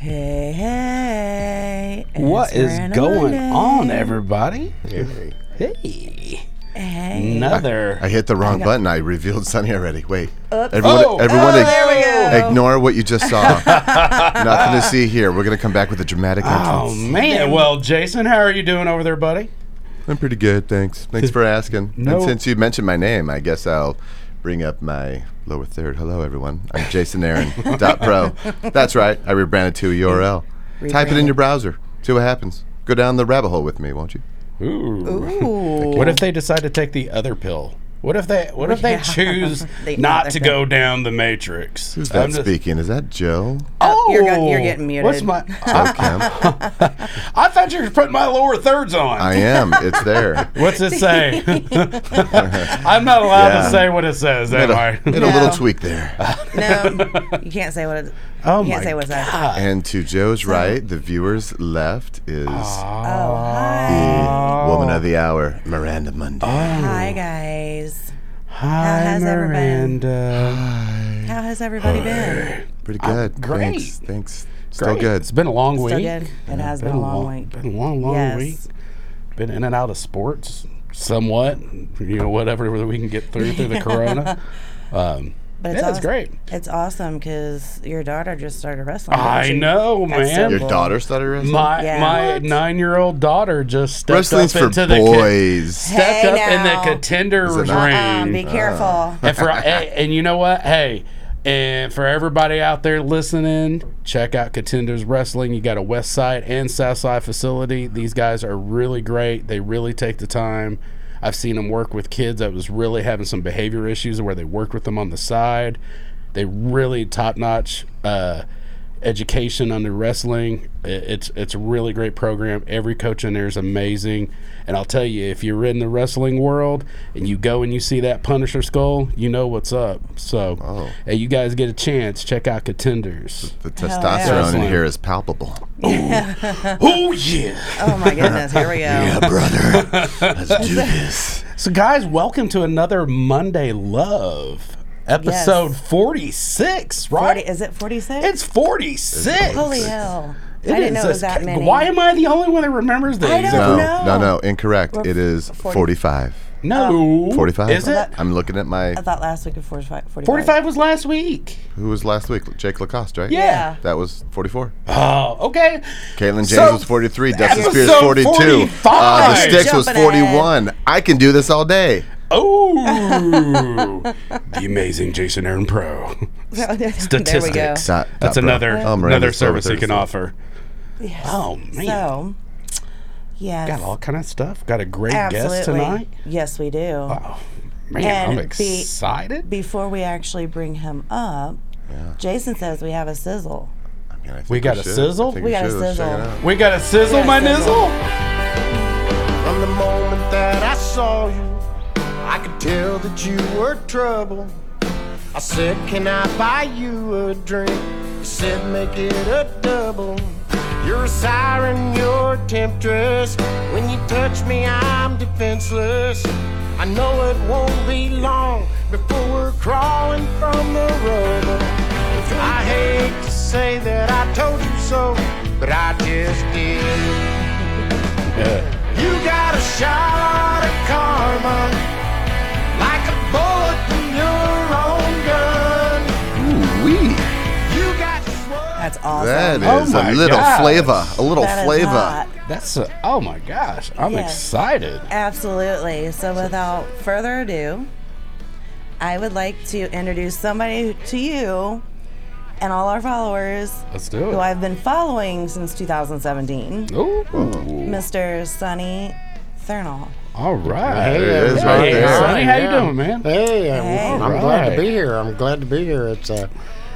Hey, hey. What it's is Miranda going Monday. on, everybody? Hey. Hey, Hey. another. I hit the wrong button. I revealed Sunny already. Wait. Oops. Everyone, Oh. everyone Oh, ig- there we go. ignore what you just saw. Nothing to see here. We're going to come back with a dramatic Oh entrance. man! Well, Jason, how are you doing over there, buddy? I'm pretty good, thanks. Thanks for asking. No- And since you mentioned my name, I guess I'll bring up my lower third. Hello, everyone. I'm Jason Aaron. dot pro. That's right. I rebranded to a URL. Type it in your browser. See what happens. Go down the rabbit hole with me, won't you? Ooh. Ooh. What if they decide to take the other pill? What if they What if they Yeah. choose The not to pill. go down the matrix? Who's that I'm just- speaking? Is that Joe? Oh, uh, You're go- you're oh, getting What's muted. my? Joe Kemp? I thought you were putting my lower thirds on. I am. It's there. What's it say? I'm not allowed Yeah. to say what it says, am Made I? a, made a little No. tweak there. No, you can't say what it. Oh you my can't say what's that. God. And to Joe's right, the viewers left is Oh, the hi. woman of the hour, Miranda Monday. Hi, guys. Hi, has everyone? Miranda. How has everybody been? Pretty good. great. Thanks. Thanks. Still Great. good. It's been a long Still week. good? It has been a long week. Been a long, long Yes. week. Been in and out of sports, somewhat. You know, whatever we can get through through the corona. Um, But it's yeah, it's awes- great. It's awesome because your daughter just started wrestling. I she? know, That's so man. Your daughter started wrestling? My Yeah. my What? nine year old daughter just stepped Wrestling's up for into the ki- boys. stepped Hey, up in the contenders Is it ring. not? Um, be careful. and for hey, and you know what? Hey, and for everybody out there listening, check out Contenders Wrestling. You got a West Side and South Side facility. These guys are really great. They really take the time. I've seen them work with kids that was really having some behavior issues where they worked with them on the side. They really top notch uh, education under wrestling. It's it's a really great program. Every coach in there is amazing. And I'll tell you, if you're in the wrestling world and you go and you see that Punisher skull, you know what's up. So, Oh. hey, you guys get a chance, check out Contenders. The yeah. testosterone in here is palpable. oh yeah! Oh my goodness, here we go. Yeah, brother. Let's do this. So, guys, welcome to another Monday Love episode 46. Right? 40, is it 46? It's 46. Holy hell. It I didn't know it was a- that many. Why am I the only one that remembers this? I don't No, know. no, no, incorrect. We're It is 40. 45. No. 45? Is it? I'm looking at my. I thought last week was 45. 45. 45 was last week. Who was last week? Jake Lacoste, right? Yeah. That was 44. Oh, okay. Caitlin James So, was 43. Dustin Spears 42. Uh, the 45. Sticks was Jumping ahead. 41. I can do this all day. Oh, the amazing Jason Aaron Pro. there we go. Statistics. That's pro. another Oh, Miranda's another service he can offer. Yes. Oh man, So, yes. got all kind of stuff. Got a great Absolutely. guest tonight. Yes, we do. Oh man, And I'm be- excited. Before we actually bring him up, Jason says we have a sizzle. I mean, I We got a sizzle? I We got a should. Let's check it sizzle. we got a sizzle, my sizzle. nizzle. From the moment that I saw you, I could tell that you were trouble. I said, Can I buy you a drink? You said, Make it a double. You're a siren, you're a temptress. When you touch me, I'm defenseless. I know it won't be long before we're crawling from the rubble. I hate to say that I told you so, but I just did. You got a shot at karma, That's awesome. That Oh is a little gosh. flavor. A little That is flavor. That's a, oh my gosh, I'm Yes. excited. Absolutely. So, without further ado, I would like to introduce somebody to you and all our followers Let's do who. I've been following since 2017, Ooh, Mr. Sunny Thurnall. all right. There it is right Hey, there. Sonny, how you doing, man? Hey, I'm, Hey. I'm glad to be here. I'm glad to be here. It's uh,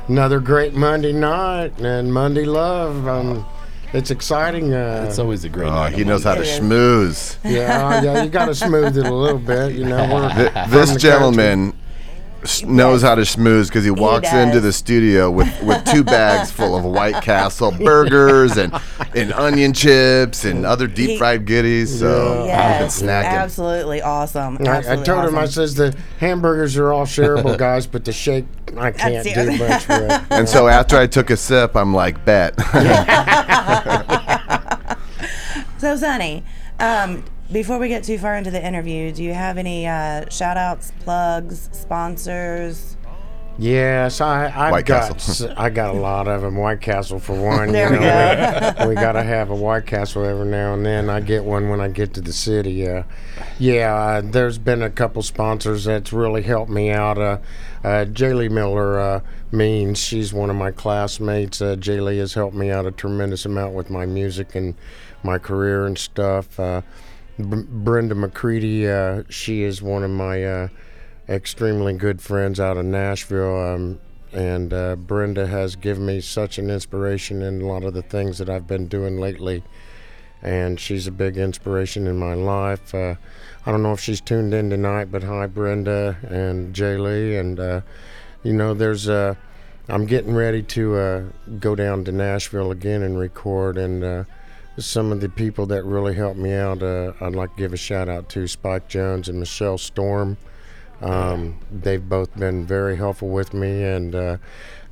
another great Monday night and Monday love. Um, it's exciting. Uh, It's always a great Oh, night. he on knows how to It is. schmooze. yeah, yeah, you got to smooth it a little bit. You know, we're Th- This gentleman s- knows how to schmooze because he walks into the studio with, with two bags full of White Castle burgers and, and onion chips and other deep He- fried goodies. So I've been snacking. absolutely awesome. I, I Absolutely told him, I awesome. says the hamburgers are all shareable, guys, but the shake I can't do other- much with. And so after I took a sip, I'm like, bet. So, Sonny, um, before we get too far into the interview, do you have any uh, shout outs, plugs, sponsors? Yes, I I've White got Castle. s- I got a lot of them. White Castle for one. There you we know, we, we gotta have a White Castle every now and then. I get one when I get to the city. Uh, yeah, uh, there's been a couple sponsors that's really helped me out. Uh, uh, Jaylee Miller uh, means she's one of my classmates. Uh, Jaylee has helped me out a tremendous amount with my music and my career and stuff. Uh, B- Brenda McCready, uh, she is one of my uh, extremely good friends out of Nashville. Um, and uh, Brenda has given me such an inspiration in a lot of the things that I've been doing lately. And she's a big inspiration in my life. Uh, I don't know if she's tuned in tonight, but hi, Brenda and Jay Lee. And, uh, you know, there's, uh, I'm getting ready to uh, go down to Nashville again and record. And uh, some of the people that really helped me out, uh, I'd like to give a shout out to Spike Jones and Michelle Storm. Um, they've both been very helpful with me, and uh,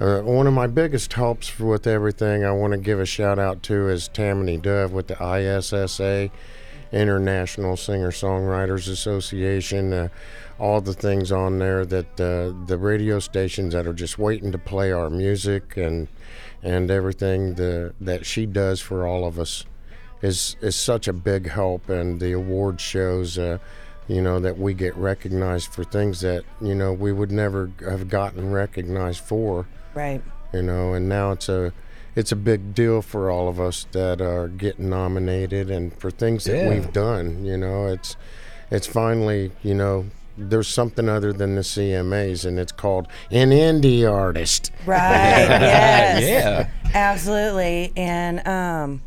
uh, one of my biggest helps with everything I want to give a shout out to is Tammany Dove with the ISSA, International Singer Songwriters Association. Uh, all the things on there that uh, the radio stations that are just waiting to play our music and and everything the, that she does for all of us is is such a big help, and the award shows. Uh, you know that we get recognized for things that you know we would never have gotten recognized for Right. you know and now it's a it's a big deal for all of us that are getting nominated and for things that Yeah. we've done you know it's it's finally you know there's something other than the CMAs and it's called an indie artist Right. yes. Yeah. Absolutely. And um,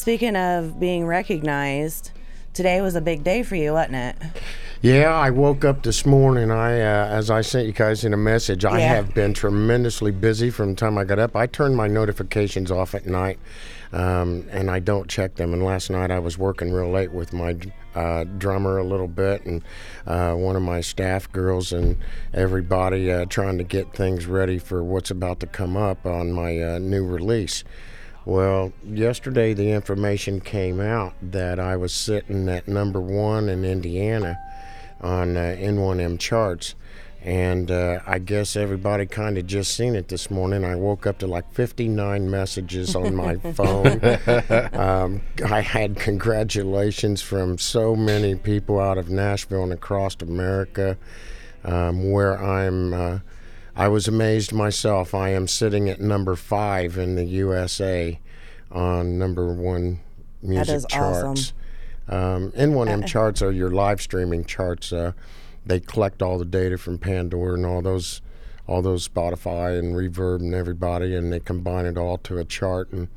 speaking of being recognized, today was a big day for you, wasn't it? Yeah, I woke up this morning. I, uh, as I sent you guys in a message, I Yeah. have been tremendously busy from the time I got up. I turn my notifications off at night, um, and I don't check them. And last night I was working real late with my uh, drummer a little bit, and uh, one of my staff girls, and everybody uh, trying to get things ready for what's about to come up on my uh, new release. Well, yesterday the information came out that I was sitting at number one in Indiana on uh, N1M charts. And uh, I guess everybody kind of just seen it this morning. I woke up to like 59 messages on my phone. um, I had congratulations from so many people out of Nashville and across America, um, where I'm. Uh, I was amazed myself. I am sitting at number five in the USA on number one music is awesome. charts. Um, N1M charts are your live streaming charts. Uh, they collect all the data from Pandora and all those, all those Spotify and Reverb and everybody, and they combine it all to a chart. And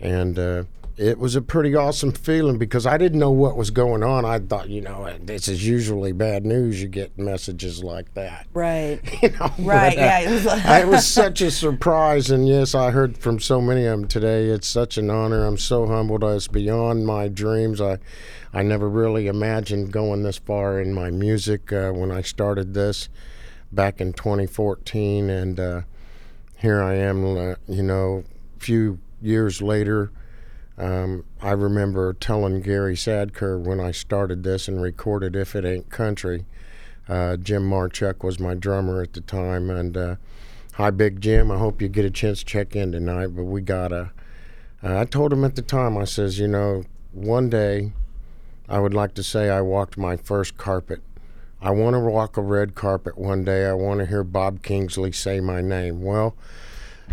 and uh, it was a pretty awesome feeling because I didn't know what was going on. I thought, you know, this is usually bad news. You get messages like that. Right. You know, Right. but, uh, Yeah. It was like, it was such a surprise, and yes, I heard from so many of them today. It's such an honor. I'm so humbled. It's beyond my dreams. I, I never really imagined going this far in my music uh, when I started this back in 2014, and uh, here I am. Uh, you know, a few years later. Um, I remember telling Gary Sadker when I started this and recorded "If It Ain't Country." Uh, Jim Marchuk was my drummer at the time, and uh, hi, Big Jim. I hope you get a chance to check in tonight. But we got a. Uh, I told him at the time. I says, you know, one day, I would like to say I walked my first carpet. I want to walk a red carpet one day. I want to hear Bob Kingsley say my name. Well,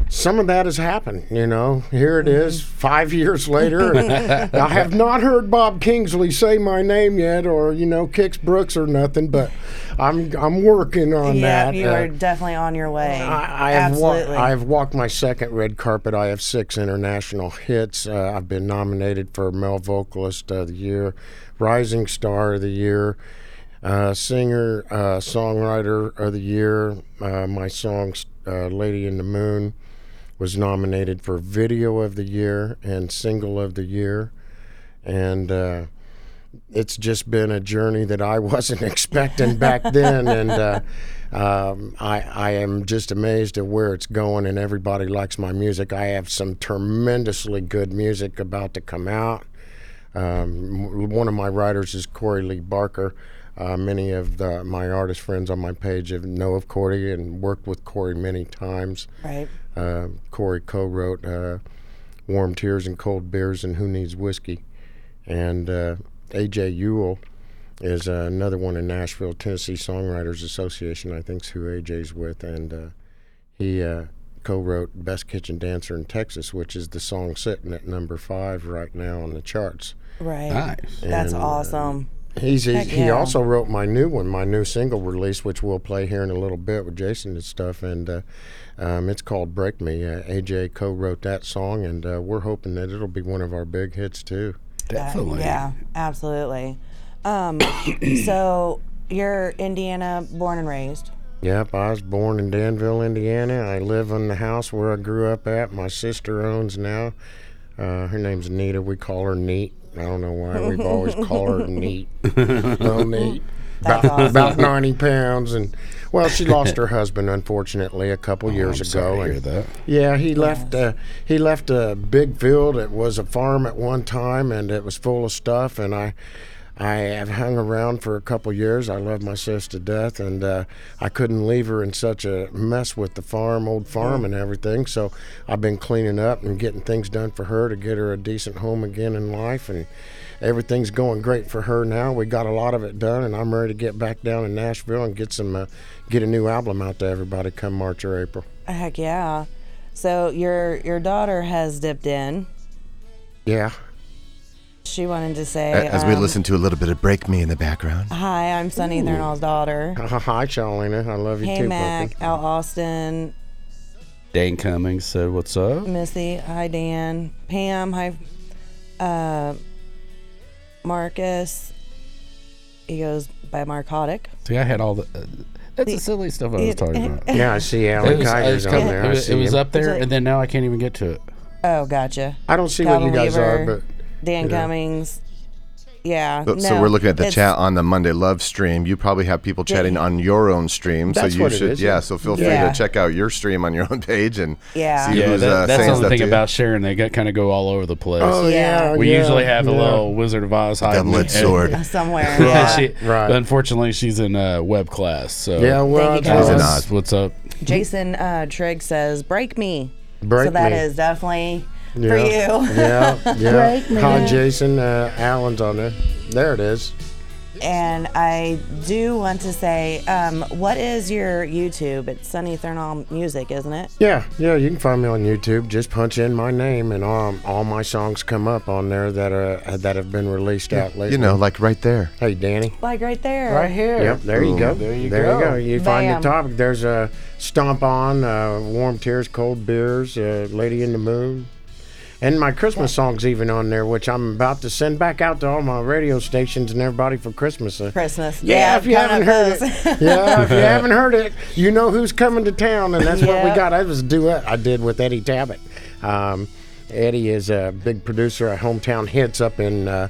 some of that has happened, you know. Here it is, five years later. I have not heard Bob Kingsley say my name yet, or you know, Kix Brooks or nothing. But I'm I'm working on yeah, that. you Uh, are definitely on your way. I, I have wa- Absolutely. I have walked my second red carpet. I have six international hits. Uh, I've been nominated for Male Vocalist of the Year, Rising Star of the Year. uh, singer, uh, songwriter of the year. Uh, my song uh, "Lady in the Moon" was nominated for video of the year and single of the year, and uh, it's just been a journey that I wasn't expecting back then, and uh, um, I, I am just amazed at where it's going, and everybody likes my music. I have some tremendously good music about to come out. Um, one of my writers is Corey Lee Barker. Uh, many of the, my artist friends on my page have know of Corey and worked with Corey many times. Right. Uh, Corey co-wrote uh, "Warm Tears and Cold Beers" and "Who Needs Whiskey," and uh, AJ Ewell is uh, another one in Nashville, Tennessee Songwriters Association. I think's who AJ's with, and uh, he uh, co-wrote "Best Kitchen Dancer in Texas," which is the song sitting at number five right now on the charts. Right. Nice. That's And, uh, awesome. He's, he's Heck he also wrote my new one, my new single release, which we'll play here in a little bit with Jason and stuff, and uh, um, it's called "Break Me." Uh, AJ co-wrote that song, and uh, we're hoping that it'll be one of our big hits too. Definitely. Yeah, absolutely. Um, so you're Indiana born and raised. Yep, I was born in Danville, Indiana. I live in the house where I grew up at. My sister owns now. Uh, her name's Anita. We call her Neat. I don't know why. We've always called her Neat. Little Neat. That's About, awesome. about 90 pounds. And, well, she lost her husband, unfortunately, a couple years I'm ago. sorry to hear that. Yeah, he left. Uh, he left a big field. It was a farm at one time, and it was full of stuff. And I, I have hung around for a couple years. I love my sis to death, and uh, I couldn't leave her in such a mess with the farm, old farm, and everything. So I've been cleaning up and getting things done for her to get her a decent home again in life, and. Everything's going great for her now. We got a lot of it done, and I'm ready to get back down in Nashville and get some, uh, get a new album out to everybody come March or April. Heck yeah. So your your daughter has dipped in. Yeah, She wanted to say, As we um, listen to a little bit of Break Me in the background. Hi, I'm Sunny Thurnall's daughter. Hi, Charlena. I love you Hey, too, Mac, puppy. Al Austin, Dane Cummings said, "What's up?" Missy. Hi, Dan. Pam. Hi, uh, Marcus. He goes by Marcotic. See, I had all the. Uh, that's the silly stuff I was talking about. Yeah, I see It Alan was, I Kaiser's was on there. it was, it was up there, Is it- and then now I can't even get to it. Oh, gotcha. I don't see what you Calvin guys are, but Dan Cummings. Yeah. So, so we're looking at the it's- chat on the Monday Love stream. You probably have people chatting on your own stream, That's so you what should, is, yeah. yeah. So feel free Yeah. to check out your stream on your own page and Yeah. see Yeah, who's that, uh, that's saying the stuff thing to about sharing. They got kind of go all over the place. oh Yeah. yeah, we yeah, usually have a little Wizard of Oz hiding double-edged it. sword. somewhere. Yeah, Yeah. she, Right. unfortunately, she's in uh, web class. So Yeah, well, Thank you, that's- guys. What's, what's up? Jason uh, Trigg says, "Break me." break so that me. is definitely for Yeah. you. yeah, yeah. Break me. Hi, Jason. Uh, Alan's on there. There it is. And I do want to say, um, what is your YouTube? It's Sunny Thurnall Music, isn't it? Yeah, yeah. You can find me on YouTube. Just punch in my name, and um, all my songs come up on there that are that have been released out lately. You know, like right there. Hey, Danny. Like right there. Right here. Yep, there you go. There you there go. you go. You find Bam. the topic. There's a stomp on, uh, warm tears, cold beers, uh, lady in the moon, and my Christmas songs even on there, which I'm about to send back out to all my radio stations and everybody for Christmas. Uh, Christmas. yeah, if you haven't heard it, yeah, if you haven't heard it, you know who's coming to town, and that's what we got. That was a duet I did with Eddie Tabbitt. Um, Eddie is a big producer at Hometown Hits up in uh,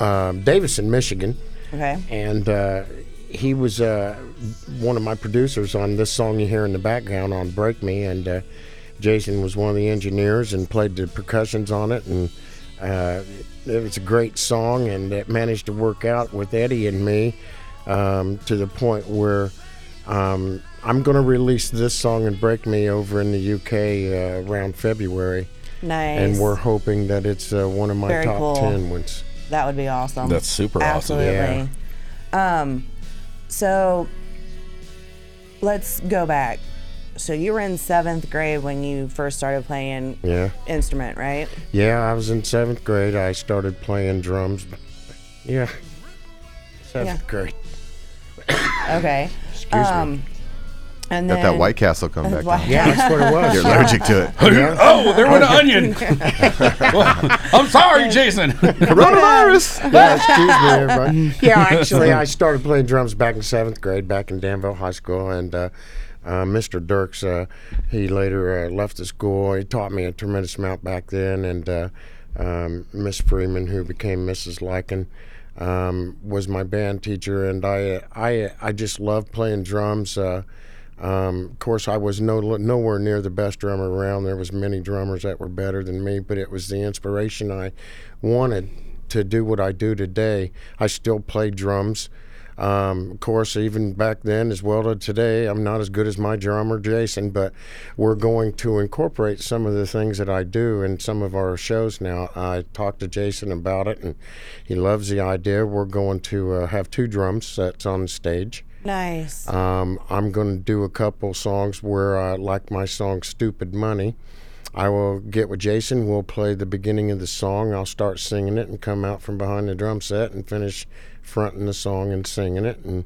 um Davison, Michigan okay. and uh, he was uh, one of my producers on this song you hear in the background on "Break Me," and uh, Jason was one of the engineers and played the percussions on it, and uh, it was a great song, and it managed to work out with Eddie and me um, to the point where. Um, I'm going to release this song and Break Me over in the UK uh, around February, Nice. and we're hoping that it's uh, one of my Very top cool. 10 ones. that would be awesome. That's super awesome. Absolutely. Um, so let's go back. So you were in seventh grade when you first started playing Yeah. instrument, right? Yeah, I was in seventh grade. I started playing drums. Yeah, seventh Yeah. grade. Okay. Excuse um, me. And Let then that White Castle come back. White- Yeah, that's what it was. You're allergic to it. oh, there went an onion. Well, I'm sorry, Jason. Coronavirus. yeah, excuse me, everybody. Yeah, actually, I started playing drums back in seventh grade, back in Danville High School, and uh, uh, Mr. Dirks, uh, he later uh, left the school. He taught me a tremendous amount back then, and uh, um, Miss Freeman, who became Mrs. Lycan, um, was my band teacher, and I, I, I just loved playing drums. Uh, um, of course, I was no, nowhere near the best drummer around. There was many drummers that were better than me, but it was the inspiration I wanted to do what I do today. I still play drums. Um, of course, even back then as well to today, I'm not as good as my drummer Jason, but we're going to incorporate some of the things that I do in some of our shows now. I talked to Jason about it, and he loves the idea. We're going to uh, have two drum sets on stage. Nice. Um, I'm going to do a couple songs where, uh, like my song "Stupid Money," I will get with Jason. We'll play the beginning of the song. I'll start singing it and come out from behind the drum set and finish fronting the song and singing it. And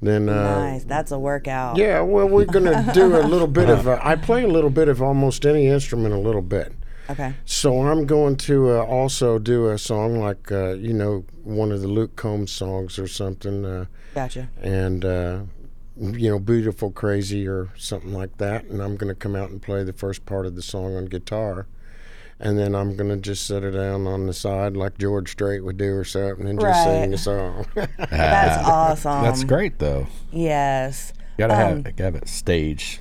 then, uh, nice. That's a workout. yeah, well, we're to do a little bit of. Uh, I play a little bit of almost any instrument, a little bit. Okay. So I'm going to uh, also do a song like uh, you know one of the Luke Combs songs or something. Uh, Gotcha. and uh, you know, beautiful, crazy, or something like that. And I'm going to come out and play the first part of the song on guitar, and then I'm going to just set it down on the side like George Strait would do or something, and just sing a song. That's awesome. That's great, though. Yes. Gotta have, Um, gotta have a stage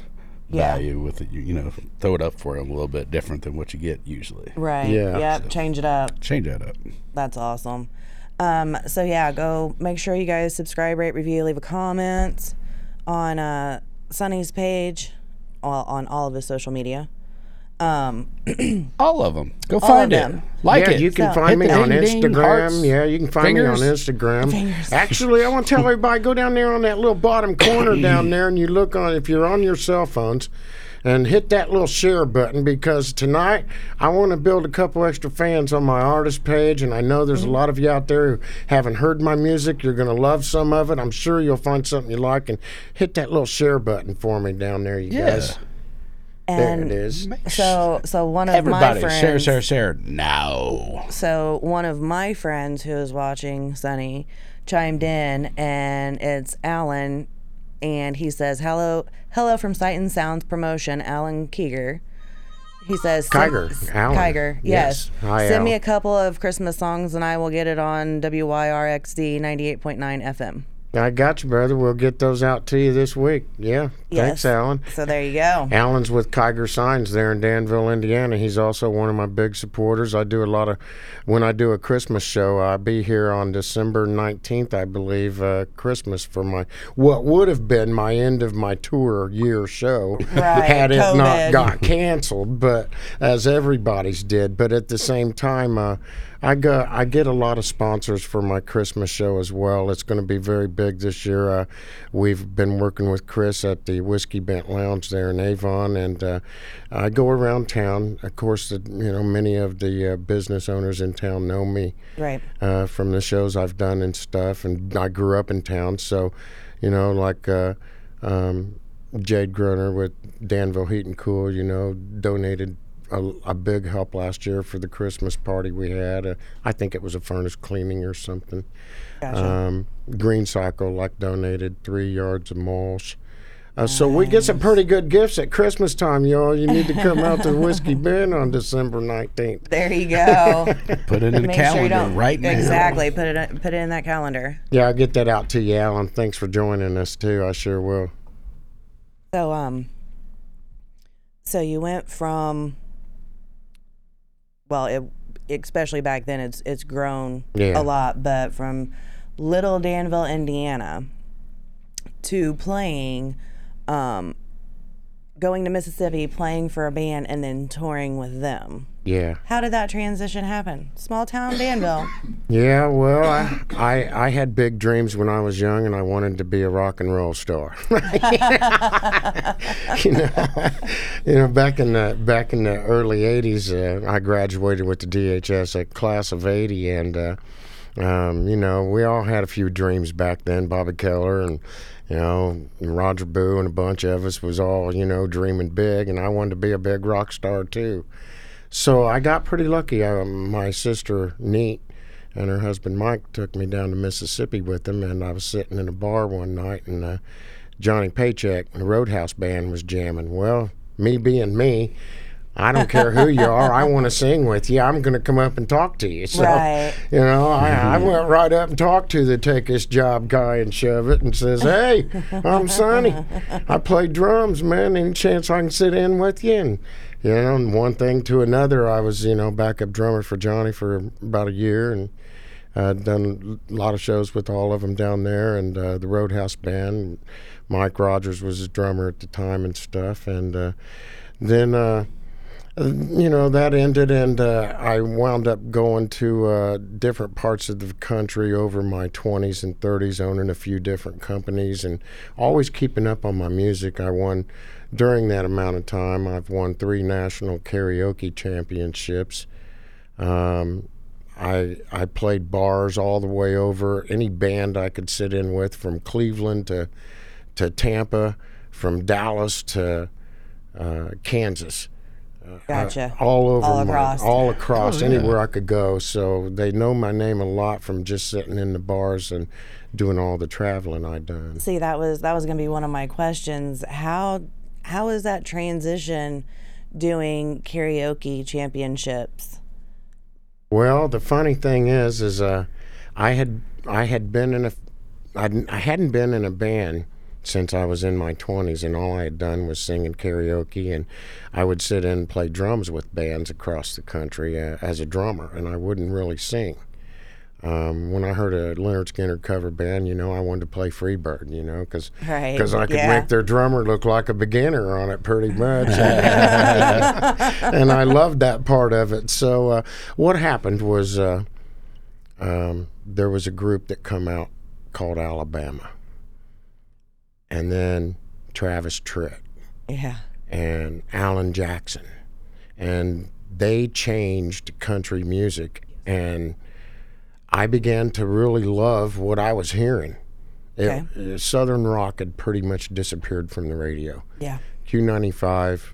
Yeah. value with it. You, you know, throw it up for them a little bit different than what you get usually. Right. Yeah. Yep. Change it up. Change that up. That's awesome. Um, so yeah, go make sure you guys subscribe, rate, review, leave a comment on uh, Sonny's page, all, on all of his social media. Um, All of them. Go of find it. them. Like yeah, it. you can So- find me on ding, ding, Instagram. hearts, yeah, you can find me on. Instagram. Fingers. Actually, I want to tell everybody go down there on that little bottom corner down there, and you look on if you're on your cell phones. And hit that little share button because tonight I want to build a couple extra fans on my artist page. And I know there's a lot of you out there who haven't heard my music. You're going to love some of it. I'm sure you'll find something you like. And hit that little share button for me down there, you Yeah. guys. There and it is. so so one of my Everybody, friends, share, share, share. Now. so one of my friends who is watching Sunny chimed in, and it's Alan, and he says, "Hello, hello from Sight and Sounds Promotion, Alan Keeger." He says, "Send- Kiger, Alan. Kiger, yes. Yes. Hi, Send me a couple of Christmas songs, and I will get it on WYRXD ninety eight point nine FM." I got you, brother. We'll get those out to you this week. Yeah. Thanks, Yes. Alan. So there you go. Alan's with Kiger Signs there in Danville, Indiana. He's also one of my big supporters. I do a lot of, when I do a Christmas show, I'll be here on December 19th, I believe, uh, Christmas for my, what would have been my end of my tour year show Right, had it COVID. not got canceled, but as everybody's did. But at the same time, uh, I got I get a lot of sponsors for my Christmas show as well. It's going to be very big this year. Uh, we've been working with Chris at the Whiskey Bent Lounge there in Avon, and uh, I go around town. Of course, the, you know many of the uh, business owners in town know me Right. uh, from the shows I've done and stuff. And I grew up in town, so you know, like uh, um, Jade Gruner with Danville Heat and Cool, you know, donated a, a big help last year for the Christmas party we had. Uh, I think it was a furnace cleaning or something. Gotcha. Um, Green Cycle like donated three yards of mulch. Uh, so we get some pretty good gifts at Christmas time, y'all. You need to come out to Whiskey Bend on December nineteenth. there you go. Put it in the Make sure calendar don't right now. exactly put it put it in that calendar. Yeah, I'll get that out to you, Alan. Thanks for joining us too. I sure will. So um so you went from well, it especially back then it's it's grown Yeah. a lot, but from Little Danville, Indiana to playing um going to Mississippi, playing for a band and then touring with them. Yeah. How did that transition happen? Small town Danville. Yeah, well, I, I I had big dreams when I was young, and I wanted to be a rock and roll star. you know, you know, back in the back in the early '80s, uh, I graduated with the DHS, a class of '80, and uh, Um, you know, we all had a few dreams back then. Bobby Keller and you know Roger Boo and a bunch of us was all you know dreaming big, and I wanted to be a big rock star too. So I got pretty lucky. Um, my sister Neat and her husband Mike took me down to Mississippi with them, and I was sitting in a bar one night, and uh, Johnny Paycheck and the Roadhouse Band was jamming. Well, me being me, I don't care who you are. I want to sing with you. I'm going to come up and talk to you. So, Right. you know, I, I went right up and talked to the take this job guy and shove it and says, Hey, I'm Sonny. I play drums, man. Any chance I can sit in with you? And, you know, and one thing to another, I was, you know, backup drummer for Johnny for about a year and uh, done a lot of shows with all of them down there and uh, the Roadhouse Band. Mike Rogers was his drummer at the time and stuff. And uh, then, uh, you know that ended and uh, i wound up going to uh, different parts of the country over my 20s and 30s owning a few different companies and always keeping up on my music. I won during that amount of time i've won three national karaoke championships. Um, I, I played bars all the way over any band I could sit in with from Cleveland to to Tampa, from Dallas to uh, Kansas Gotcha. all over All my- across. all across anywhere I could go. So they know my name a lot from just sitting in the bars and doing all the traveling I'd done. See, that was that was gonna be one of my questions. How how is that transition doing karaoke championships? Well, the funny thing is, is uh, I had I had been in a I'd, I hadn't been in a band since I was in my twenties, and all I had done was sing singing karaoke, and I would sit in and play drums with bands across the country uh, as a drummer, and I wouldn't really sing. Um, when I heard a Lynyrd Skynyrd cover band, you know, I wanted to play Freebird, you know, because Right, I could yeah. make their drummer look like a beginner on it pretty much. and I loved that part of it. So uh, what happened was uh, um, there was a group that come out called Alabama, and then Travis Tritt Yeah. and Alan Jackson, and they changed country music, and I began to really love what I was hearing. Okay. uh, Southern rock had pretty much disappeared from the radio. Yeah. Q95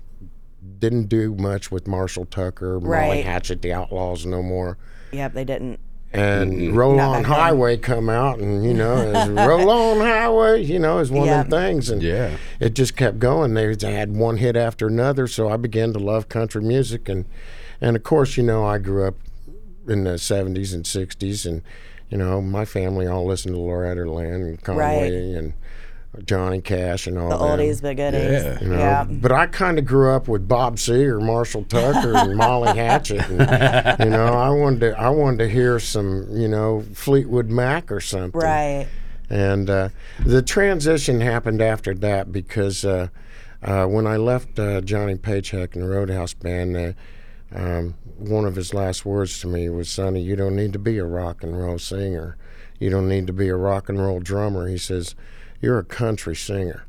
didn't do much with Marshall Tucker, Molly Right. Hatchet, the Outlaws no more. Yep, they didn't. And mm-hmm. Roll On back then. Highway come out, and you know, is Roll On Highway, you know, is one Yeah. of them things, and Yeah. it just kept going. They they had one hit after another, so I began to love country music, and and of course, you know, I grew up in the '70s and '60s, and you know, my family all listened to Loretta Lynn and Conway and Johnny Cash and all that. The that. oldies but goodies. Yeah. You know, Yeah. but I kind of grew up with Bob Seger, Marshall Tucker, and Molly Hatchet. And, you know, I wanted to, I wanted to hear some, you know, Fleetwood Mac or something. Right. And uh, the transition happened after that because uh, uh, when I left uh, Johnny Paycheck and the Roadhouse Band, uh, um, one of his last words to me was, "Sonny, you don't need to be a rock and roll singer. You don't need to be a rock and roll drummer." He says, "You're a country singer."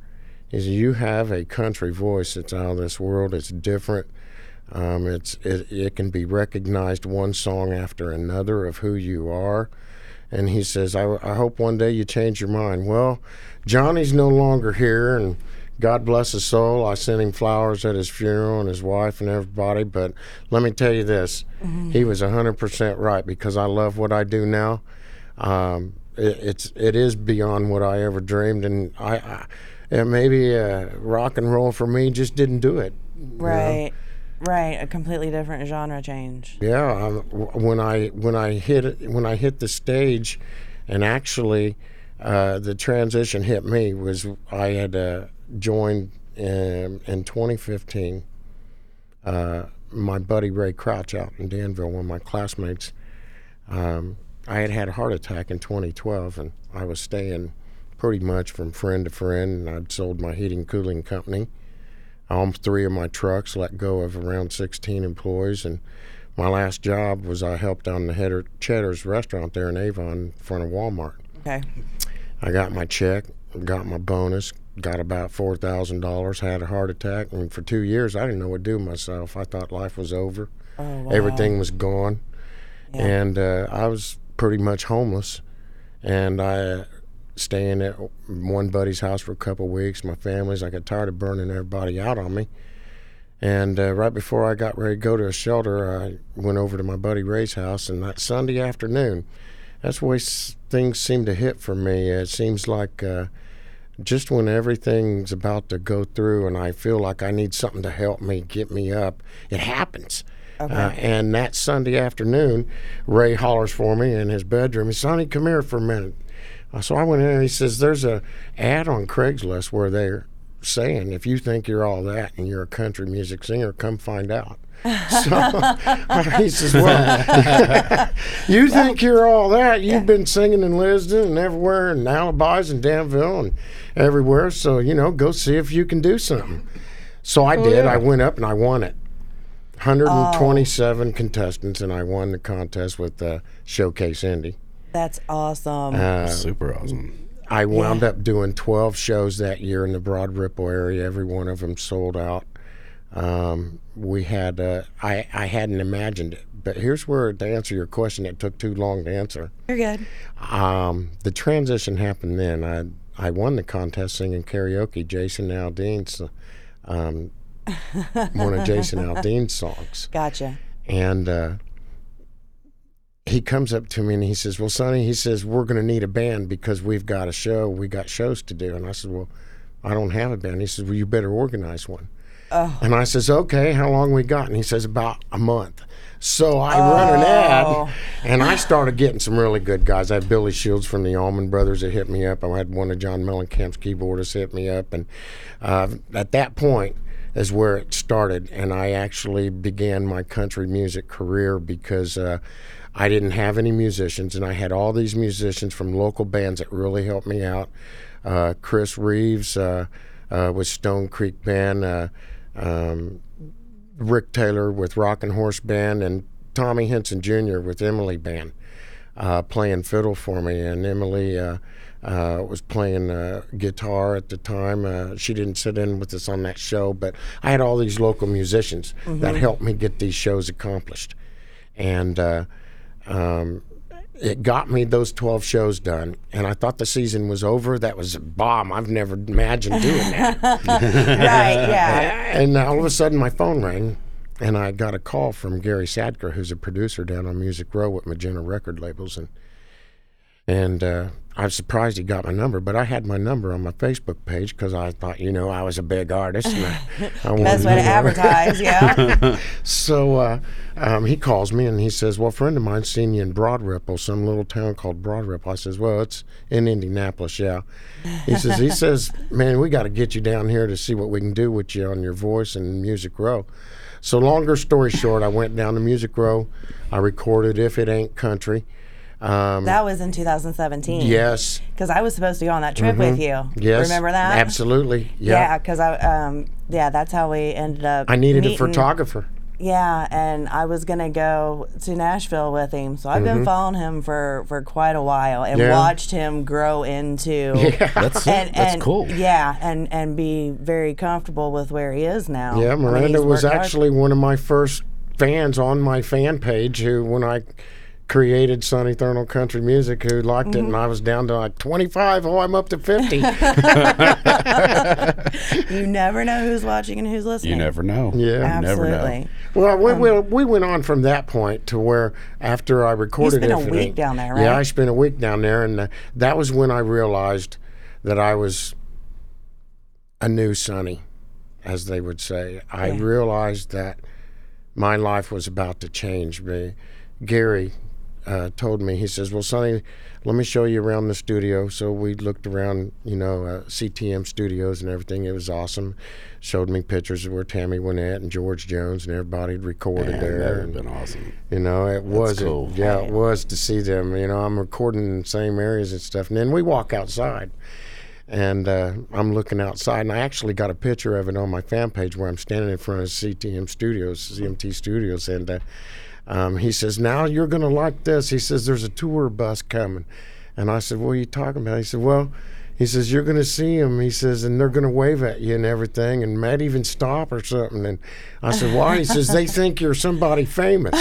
He says, "You have a country voice that's out of this world. It's different." Um, it's it, it can be recognized one song after another of who you are. And he says, I, I hope one day you change your mind. Well, Johnny's no longer here, and God bless his soul. I sent him flowers at his funeral and his wife and everybody. But let me tell you this he was 100% right because I love what I do now. Um, it, it's it is beyond what I ever dreamed, and I, I and maybe uh, rock and roll for me just didn't do it. Right. Right. A completely different genre change. Yeah, um, w- when I when I hit it, when I hit the stage, and actually, uh, the transition hit me was I had uh, joined in, in 2015. Uh, my buddy Ray Crouch out in Danville, one of my classmates. Um, I had had a heart attack in 2012, and I was staying pretty much from friend to friend, and I'd sold my heating cooling company. I owned three of my trucks, let go of around 16 employees, and my last job was I helped on the Header, Cheddar's restaurant there in Avon in front of Walmart. Okay. I got my check, got my bonus, got about four thousand dollars, had a heart attack, and for two years I didn't know what to do with myself. I thought life was over, Oh, wow. everything was gone, and uh, I was pretty much homeless, and I staying at one buddy's house for a couple of weeks. My family's I got tired of burning everybody out on me. And uh, right before I got ready to go to a shelter, I went over to my buddy Ray's house, and that Sunday afternoon, that's way things seem to hit for me. It seems like uh, just when everything's about to go through and I feel like I need something to help me get me up, it happens. Uh, and that Sunday afternoon, Ray hollers for me in his bedroom. He says, Sonny, come here for a minute. Uh, So I went in and he says, There's a ad on Craigslist where they're saying, if you think you're all that and you're a country music singer, come find out. So he says, Well, you think you're all that. You've been singing in Lisbon and everywhere, and Alibis and Danville and everywhere. So, you know, go see if you can do something. So I did. I went up and I won it. 127 contestants, and I won the contest with uh, Showcase Indy. That's awesome. Uh, Super awesome. I wound up doing 12 shows that year in the Broad Ripple area. Every one of them sold out. Um, we had, uh, I, I hadn't imagined it. But here's where, to answer your question, it took too long to answer. You're good. Um, the transition happened then. I, I won the contest singing karaoke, Jason Aldean's, um, one of Jason Aldean's songs. Gotcha. And uh, he comes up to me and he says, Well, Sonny, he says, we're going to need a band because we've got a show. We got shows to do. And I said, Well, I don't have a band. He says, Well, you better organize one. Oh. And I says, Okay, how long we got? And he says, About a month. So I run an ad and I started getting some really good guys. I had Billy Shields from the Allman Brothers that hit me up. I had one of John Mellencamp's keyboardists hit me up. And uh, at that point, is where it started, and I actually began my country music career because uh, I didn't have any musicians, and I had all these musicians from local bands that really helped me out. Uh, Chris Reeves uh, uh, with Stone Creek Band, uh, um, Rick Taylor with Rockin' Horse Band, and Tommy Henson Jr. with Emily Band uh, playing fiddle for me, and Emily uh, was playing uh, guitar at the time. Uh, she didn't sit in with us on that show, but I had all these local musicians that helped me get these shows accomplished, and uh, um, it got me those 12 shows done. And I thought the season was over. That was a bomb. I've never imagined doing that. right. Yeah. And all of a sudden, my phone rang, and I got a call from Gary Sadker, who's a producer down on Music Row with Magenta record labels, and and uh, I was surprised he got my number, but I had my number on my Facebook page because I thought, you know, I was a big artist. And I, I Best way to advertise. Yeah. So uh, um, he calls me and he says, "Well, a friend of mine's seen you in Broad Ripple, some little town called Broad Ripple." I says, "Well, it's in Indianapolis, yeah." He says, "He says, man, we got to get you down here to see what we can do with you on your voice and Music Row." So, longer story short, I went down to Music Row. I recorded "If It Ain't Country." Um, that was in 2017. yes, Because I was supposed to go on that trip with you. yes, Remember that? Absolutely, Yeah. yeah. Because I um yeah that's how we ended up. I needed a photographer. Yeah, and I was gonna go to Nashville with him, so I've been following him for for quite a while and Mm-hmm. Yeah. watched him grow into. That's And, that's and cool. Yeah, and and be very comfortable with where he is now. Yeah, mean, Miranda he's was worked hard. actually one of my first fans on my fan page who, when I created Sunny Thurnall Country Music, who liked it, and Mm-hmm. I was down to like 25. Oh, I'm up to 50. You never know who's watching and who's listening. You never know. Yeah. You never know. Absolutely. well, we, we, we went on from that point to where after I recorded spent a If It week down there, right? Yeah. I spent a week down there, and uh, that was when I realized that I was a new Sonny, as they would say. I Yeah. realized that my life was about to change. Me, Gary uh, told me, he says, "Well, Sonny, let me show you around the studio." So we looked around, you know, uh, CTM studios and everything. It was awesome. Showed me pictures of where Tammy Wynette and George Jones and everybody had recorded Man, there. that would have been awesome. you know, it was cool. yeah, it was to see them. You know, I'm recording in the same areas and stuff, and then we walk outside, and uh, I'm looking outside, and I actually got a picture of it on my fan page where I'm standing in front of CTM Studios, CMT Studios, and uh, um, he says, "Now you're gonna like this." He says, "There's a tour bus coming," and I said, "What are you talking about?" He said, "Well." He says, You're going to see them. He says, and they're going to wave at you and everything, and might even stop or something. And I said, Why? He says, They think you're somebody famous.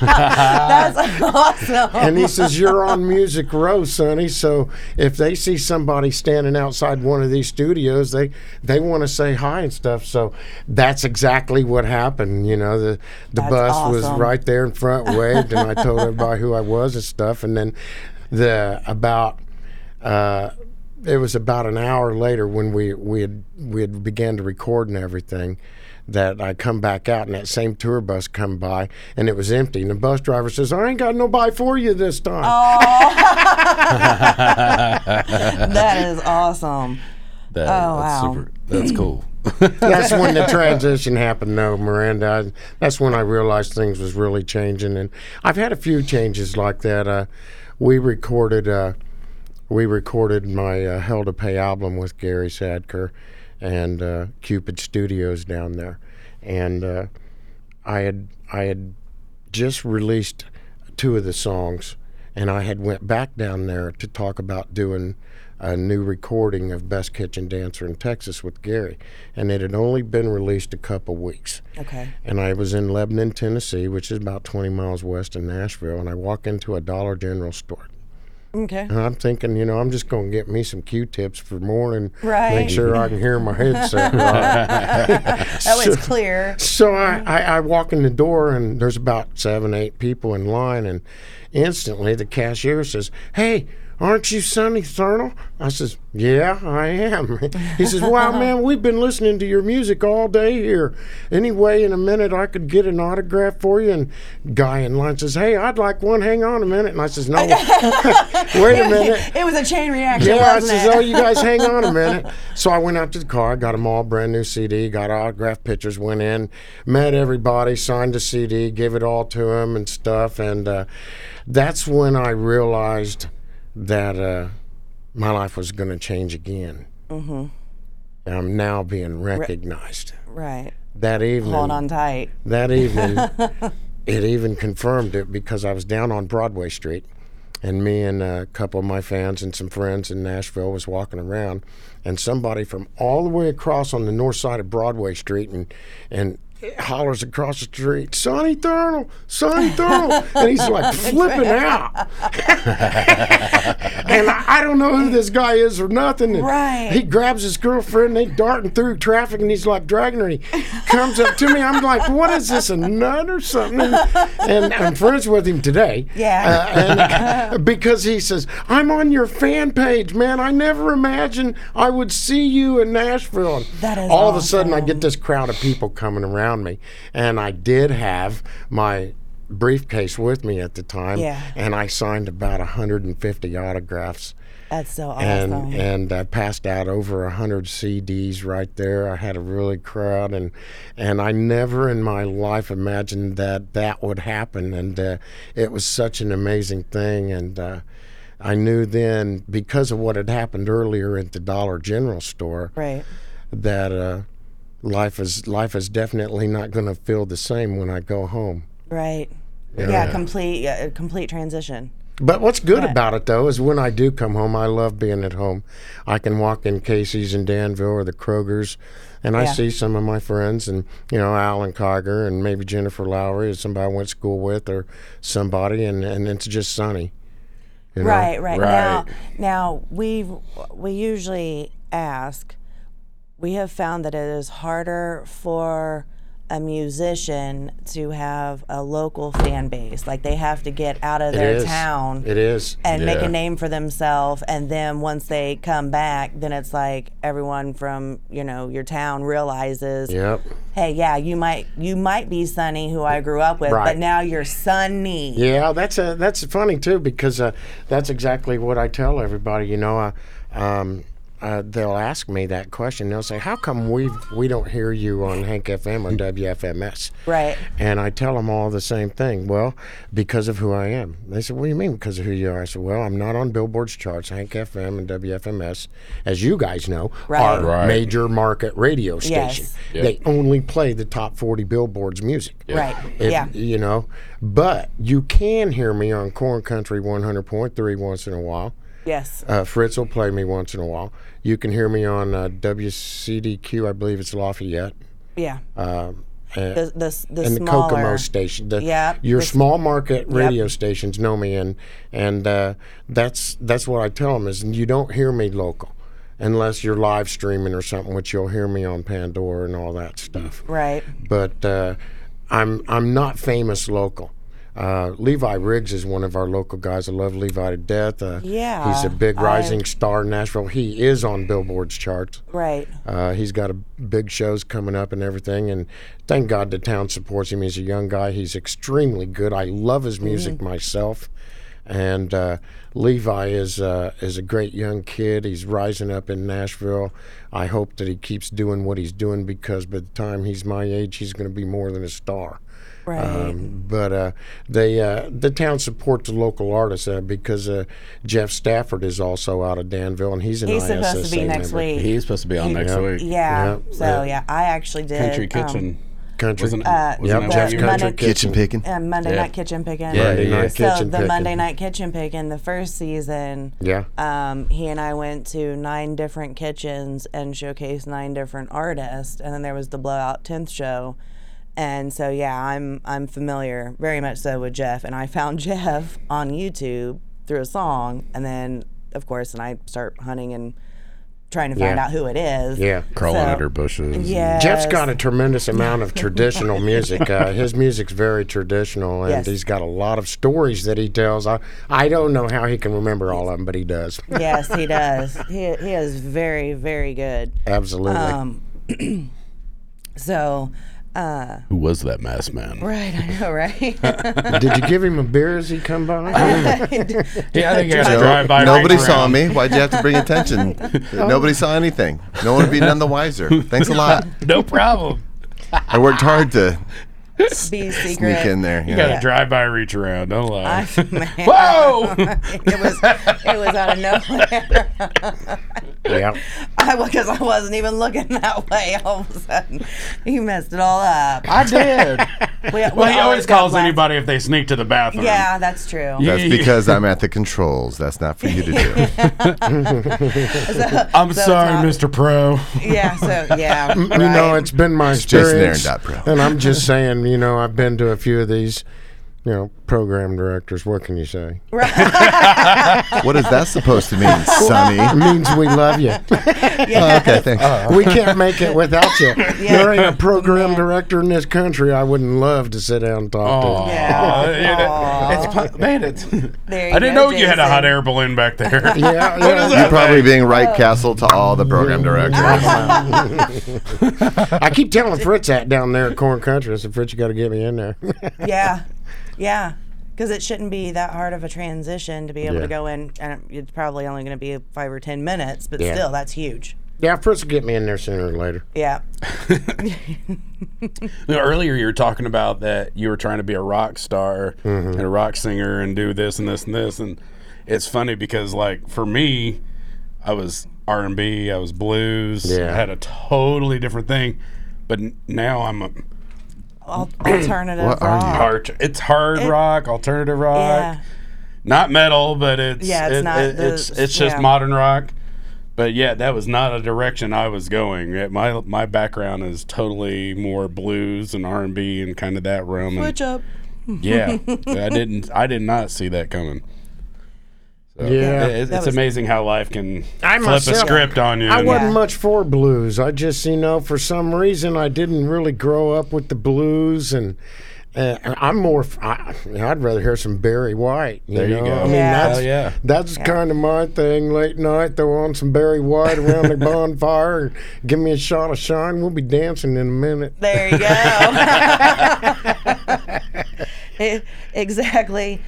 That's awesome. and he says, You're on Music Row, Sonny. So if they see somebody standing outside one of these studios, they they want to say hi and stuff. So that's exactly what happened. You know, the the That's bus was right there in front, waved, and I told everybody who I was and stuff. And then the about uh, it was about an hour later when we we had we had began to record and everything that I come back out and that same tour bus come by and it was empty and the bus driver says I ain't got nobody for you this time. that is awesome. That, Oh, that's wow. super. That's cool. that's when the transition happened though Miranda I, that's when I realized things was really changing and I've had a few changes like that uh, we recorded uh, we recorded my uh, Hell to Pay album with Gary Sadker and uh, Cupid Studios down there, and uh, I had I had just released two of the songs, and I had went back down there to talk about doing a new recording of Best Kitchen Dancer in Texas with Gary, and it had only been released a couple weeks. Okay. And I was in Lebanon, Tennessee, which is about 20 miles west of Nashville, and I walk into a Dollar General store. Okay. And I'm thinking, you know, I'm just going to get me some Q-tips for morning, Right. make sure I can hear my headset right. That was clear. So I, I, I walk in the door, and there's about seven, eight people in line, and instantly the cashier says, "Hey, aren't you Sunny Thurnall?" I says, "Yeah, I am." He says, "Wow, man, we've been listening to your music all day here. Anyway, in a minute, I could get an autograph for you." And guy in line says, "Hey, I'd like one. Hang on a minute." And I says, "No, wait a minute." It was a chain reaction, Yeah, I says, it? oh, you guys hang on a minute. So I went out to the car, got them all brand new CD, got autograph pictures, went in, met everybody, signed a CD, gave it all to them and stuff. And uh, that's when I realized that uh, my life was going to change again. Mm-hmm. And I'm now being recognized. right. That evening, Hold on tight. that evening, it even confirmed it because I was down on Broadway Street, and me and a couple of my fans and some friends in Nashville was walking around, and somebody from all the way across on the north side of Broadway Street and and hollers across the street, Sunny Thurnall, Sunny Thurnall, and he's like flipping out, and I, I don't know who this guy is or nothing. and Right. He grabs his girlfriend, they darting through traffic, and he's like dragging her. And he comes up to me. I'm like, "What is this, a nut or something?" And, and I'm friends with him today. Yeah. Uh, and because he says, "I'm on your fan page, man. I never imagined I would see you in Nashville." And That is all of a sudden, I get this crowd of people coming around me, and I did have my briefcase with me at the time, Yeah. and I signed about 150 autographs That's so and awesome. and I passed out over hundred CDs right there. I had a really crowd, and and I never in my life imagined that that would happen, and uh, it was such an amazing thing, and. Uh, I knew then because of what had happened earlier at the Dollar General store right. that uh, life is life is definitely not going to feel the same when I go home. Right. Yeah, complete yeah, complete transition. But what's good Right. about it though is when I do come home, I love being at home. I can walk in Casey's in Danville or the Kroger's, and I Yeah. see some of my friends, and you know Alan Cogger and maybe Jennifer Lowry is somebody I went to school with or somebody, and and it's just sunny. you know? Right, right. Now, Right. now we we usually ask. We have found that it is harder for a musician to have a local fan base. Like they have to get out of their town It is. and make a name for themselves. And then once they come back, then it's like everyone from you know your town realizes, Yep. hey, yeah, you might you might be Sunny, who I grew up with, Right. but now you're Sunny. Yeah, that's a, that's funny too because uh, that's exactly what I tell everybody. You know, uh, um, uh, they'll ask me that question. They'll say, "How come we we don't hear you on Hank FM or WFMS?" Right. And I tell them all the same thing. Well, because of who I am. They said, "What do you mean because of who you are?" I said, "Well, I'm not on Billboard's charts. Hank FM and WFMS, as you guys know, Right. are Right. major market radio Yes. stations. Yep. They only play the top 40 Billboards music." Right. If- yeah. You know, but you can hear me on Corn Country 100.3 once in a while. Yes. Uh, Fritz will play me once in a while. You can hear me on uh, WCDQ, I believe it's Lafayette. Yeah. Um, uh, The the, the and the smaller. Kokomo station. The, Yep, Your the small market radio stations know me, and and uh, that's that's what I tell them is you don't hear me local, unless you're live streaming or something, which you'll hear me on Pandora and all that stuff. Right. But uh, I'm I'm not famous local. Uh, Levi Riggs is one of our local guys. I love Levi to death. Uh, Yeah, he's a big I- rising star in Nashville. He is on Billboard's charts. Right. Uh, he's got a big shows coming up and everything, and thank God the town supports him. He's a young guy. He's extremely good. I love his music myself, and uh, Levi is uh, is a great young kid. He's rising up in Nashville. I hope that he keeps doing what he's doing because by the time he's my age, he's going to be more than a star. Right. Um, but uh, they uh, the town supports the local artists uh, because uh, Jeff Stafford is also out of Danville, and he's an He's supposed to ISSA be next member. week. He's supposed to be on next Yeah. week. yeah. Yeah, So yeah. yeah, I actually did. Country um, Kitchen. Country. wasn't, Uh, wasn't Yep, that Jeff's Country were- Kitchen picking. uh, Monday Yeah. night kitchen picking. Yeah, Monday yeah. night So kitchen the picking. Monday night kitchen picking, the first season, Yeah. um, he and I went to nine different kitchens and showcased nine different artists, and then there was the Blowout Tenth show, and so yeah, I'm I'm familiar very much so with Jeff, and I found Jeff on YouTube through a song, and then of course, and I start hunting and trying to find Yeah. out who it is. Yeah. Crawling So- under bushes. Yeah, Jeff's got a tremendous amount of traditional music. Uh, his music's very traditional, and Yes. he's got a lot of stories that he tells. I, I don't know how he can remember all of them, but he does. yes, he does. He he is very very good. Absolutely. Um, so, uh, Who was that masked man? right, I know, right? Did you give him a beer as he come by? Yeah, I think I got to drive by. nobody right saw around. me. Why'd you have to bring attention? nobody saw anything. No one would be none the wiser. Thanks a lot. No problem. I worked hard to Be secret. sneak in there. You got to Yeah. drive by, reach around. Don't lie. I, man, Whoa! it was it was out of nowhere. yeah. I because I wasn't even looking that way. All of a sudden, he messed it all up. I did. We, we well, he always calls left- anybody if they sneak to the bathroom. Yeah, that's true. That's because I'm at the controls. That's not for you to do. I'm So sorry, Mr. Pro. Yeah. So yeah. You know, it's been my Jason Aaron experience. dot pro. And I'm just saying, you know, I've been to a few of these, you know, program directors. What can you say? What is that supposed to mean, Sunny? It means we love you. Oh, okay, thanks. Uh-huh. we can't make it without you. There ain't a program director in this country I wouldn't love to sit down and talk Aw. to. Yeah. You know, Aw. it's man, it's. There I didn't go, know you had a hot air balloon back there. Yeah, yeah. You're that probably thing? being right castle to all the program directors. I keep telling Fritz that down there at Corn Country. I said, Fritz, you got to get me in there. Yeah, yeah. Because it shouldn't be that hard of a transition to be able Yeah. to go in, and it's probably only going to be five or ten minutes, but Yeah. still, that's huge. yeah, Fritz will get me in there sooner or later. Yeah. You know, earlier you were talking about that you were trying to be a rock star Mm-hmm. and a rock singer and do this and this and this and it's funny because like for me I was R&B I was blues Yeah. I had a totally different thing but n- now I'm a Al- alternative What are you? rock. hard it's hard rock alternative rock Yeah. not metal but it's Yeah, it's it- not it- the- it's it's just yeah. modern rock but yeah that was not a direction I was going Yeah, my my background is totally more blues and R&B and kind of that realm and- Switch up. yeah, I didn't. I did not see that coming. So, Yeah. it- it's was- amazing how life can I flip a script on you. I wasn't Yeah. much for blues. I just, you know, for some reason, I didn't really grow up with the blues, and uh, I'm more. I, would rather hear some Barry White. You There you know? go. I mean, Yeah. that's Hell yeah. that's kind of my thing. Late night, throw on some Barry White around the bonfire, and give me a shot of shine. We'll be dancing in a minute. There you go. Exactly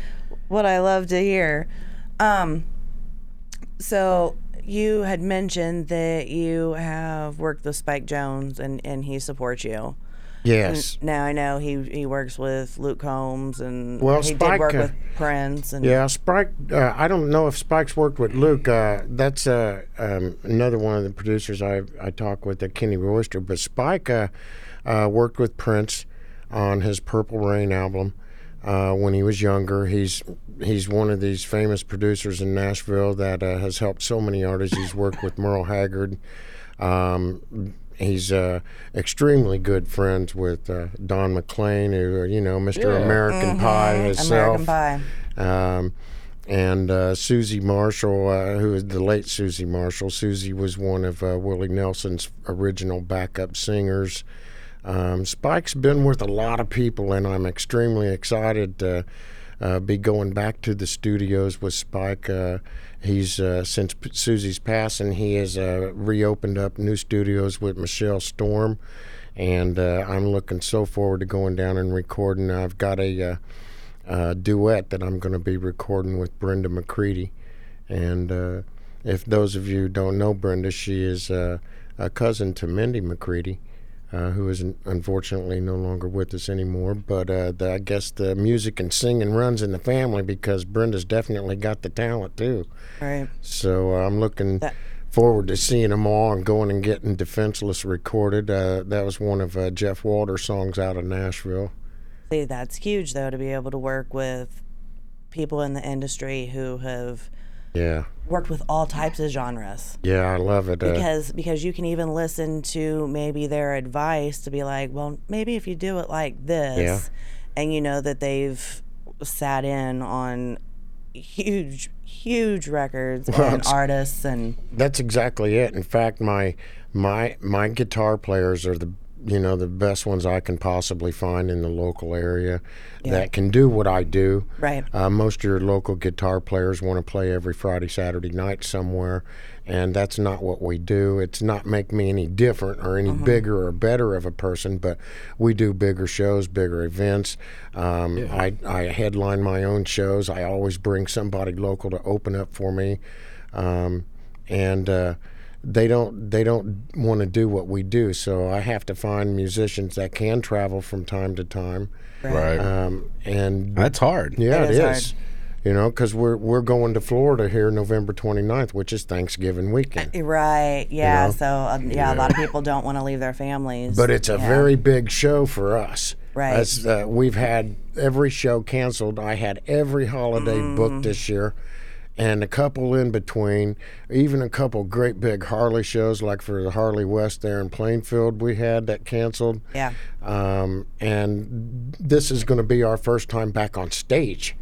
what I love to hear. Um, so you had mentioned that you have worked with Spike Jones and, and he supports you. Yes. Now I know he he works with Luke Combs and Well, he Spike, did work uh, with Prince and Yeah, Spike. Uh, I don't know if Spike's worked with Luke. Uh, that's uh, um, another one of the producers I I talk with, Kenny Royster. But Spike uh, uh, worked with Prince on his Purple Rain album uh, when he was younger. He's he's one of these famous producers in Nashville that uh, has helped so many artists. He's worked with Merle Haggard. Um, he's uh, extremely good friends with uh, Don McLean, who you know, Mr. Yeah. American Pie himself. American Pie. Um, and uh, Susie Marshall, uh, who is the late Susie Marshall. Susie was one of uh, Willie Nelson's original backup singers. Um, Spike's been with a lot of people, and I'm extremely excited to uh, be going back to the studios with Spike. Uh, he's uh, since P- Susie's passing, he has uh, reopened up new studios with Michelle Storm, and uh, I'm looking so forward to going down and recording. I've got a uh, duet that I'm going to be recording with Brenda McCready. And if those of you don't know Brenda, she is a cousin to Mindy McCready, uh, who is unfortunately no longer with us anymore. But uh, the, I guess the music and singing runs in the family because Brenda's definitely got the talent too. Right. So uh, I'm looking That- forward to seeing them all and going and getting Defenseless recorded. Uh, that was one of uh, Jeff Walter's songs out of Nashville. See, that's huge though to be able to work with people in the industry who have Yeah. worked with all types of genres. Yeah, I love it. Uh, because because you can even listen to maybe their advice to be like, well, maybe if you do it like this, Yeah. and you know that they've sat in on huge huge records Well, and artists and That's exactly it. In fact, my my my guitar players are the you know the best ones I can possibly find in the local area that can do what I do. Right. Uh, most of your local guitar players want to play every Friday, Saturday night somewhere, and that's not what we do. It's not make me any different or any bigger or better of a person, but we do bigger shows, bigger events. Um, I, I headline my own shows. I always bring somebody local to open up for me, um, and. Uh, they don't they don't want to do what we do so i have to find musicians that can travel from time to time Right. um, and That's hard. yeah, It it is is. hard. You know, because we're we're going to Florida here November 29th, which is Thanksgiving weekend. right, yeah. know? So um, yeah, a lot of people don't want to leave their families. But it's a Yeah. very big show for us. Right. That's, uh, we've had every show canceled. I had every holiday Mm. booked this year, and a couple in between. Even a couple great big Harley shows, like for the Harley West there in Plainfield, we had that canceled. yeah. um, and this is going to be our first time back on stage.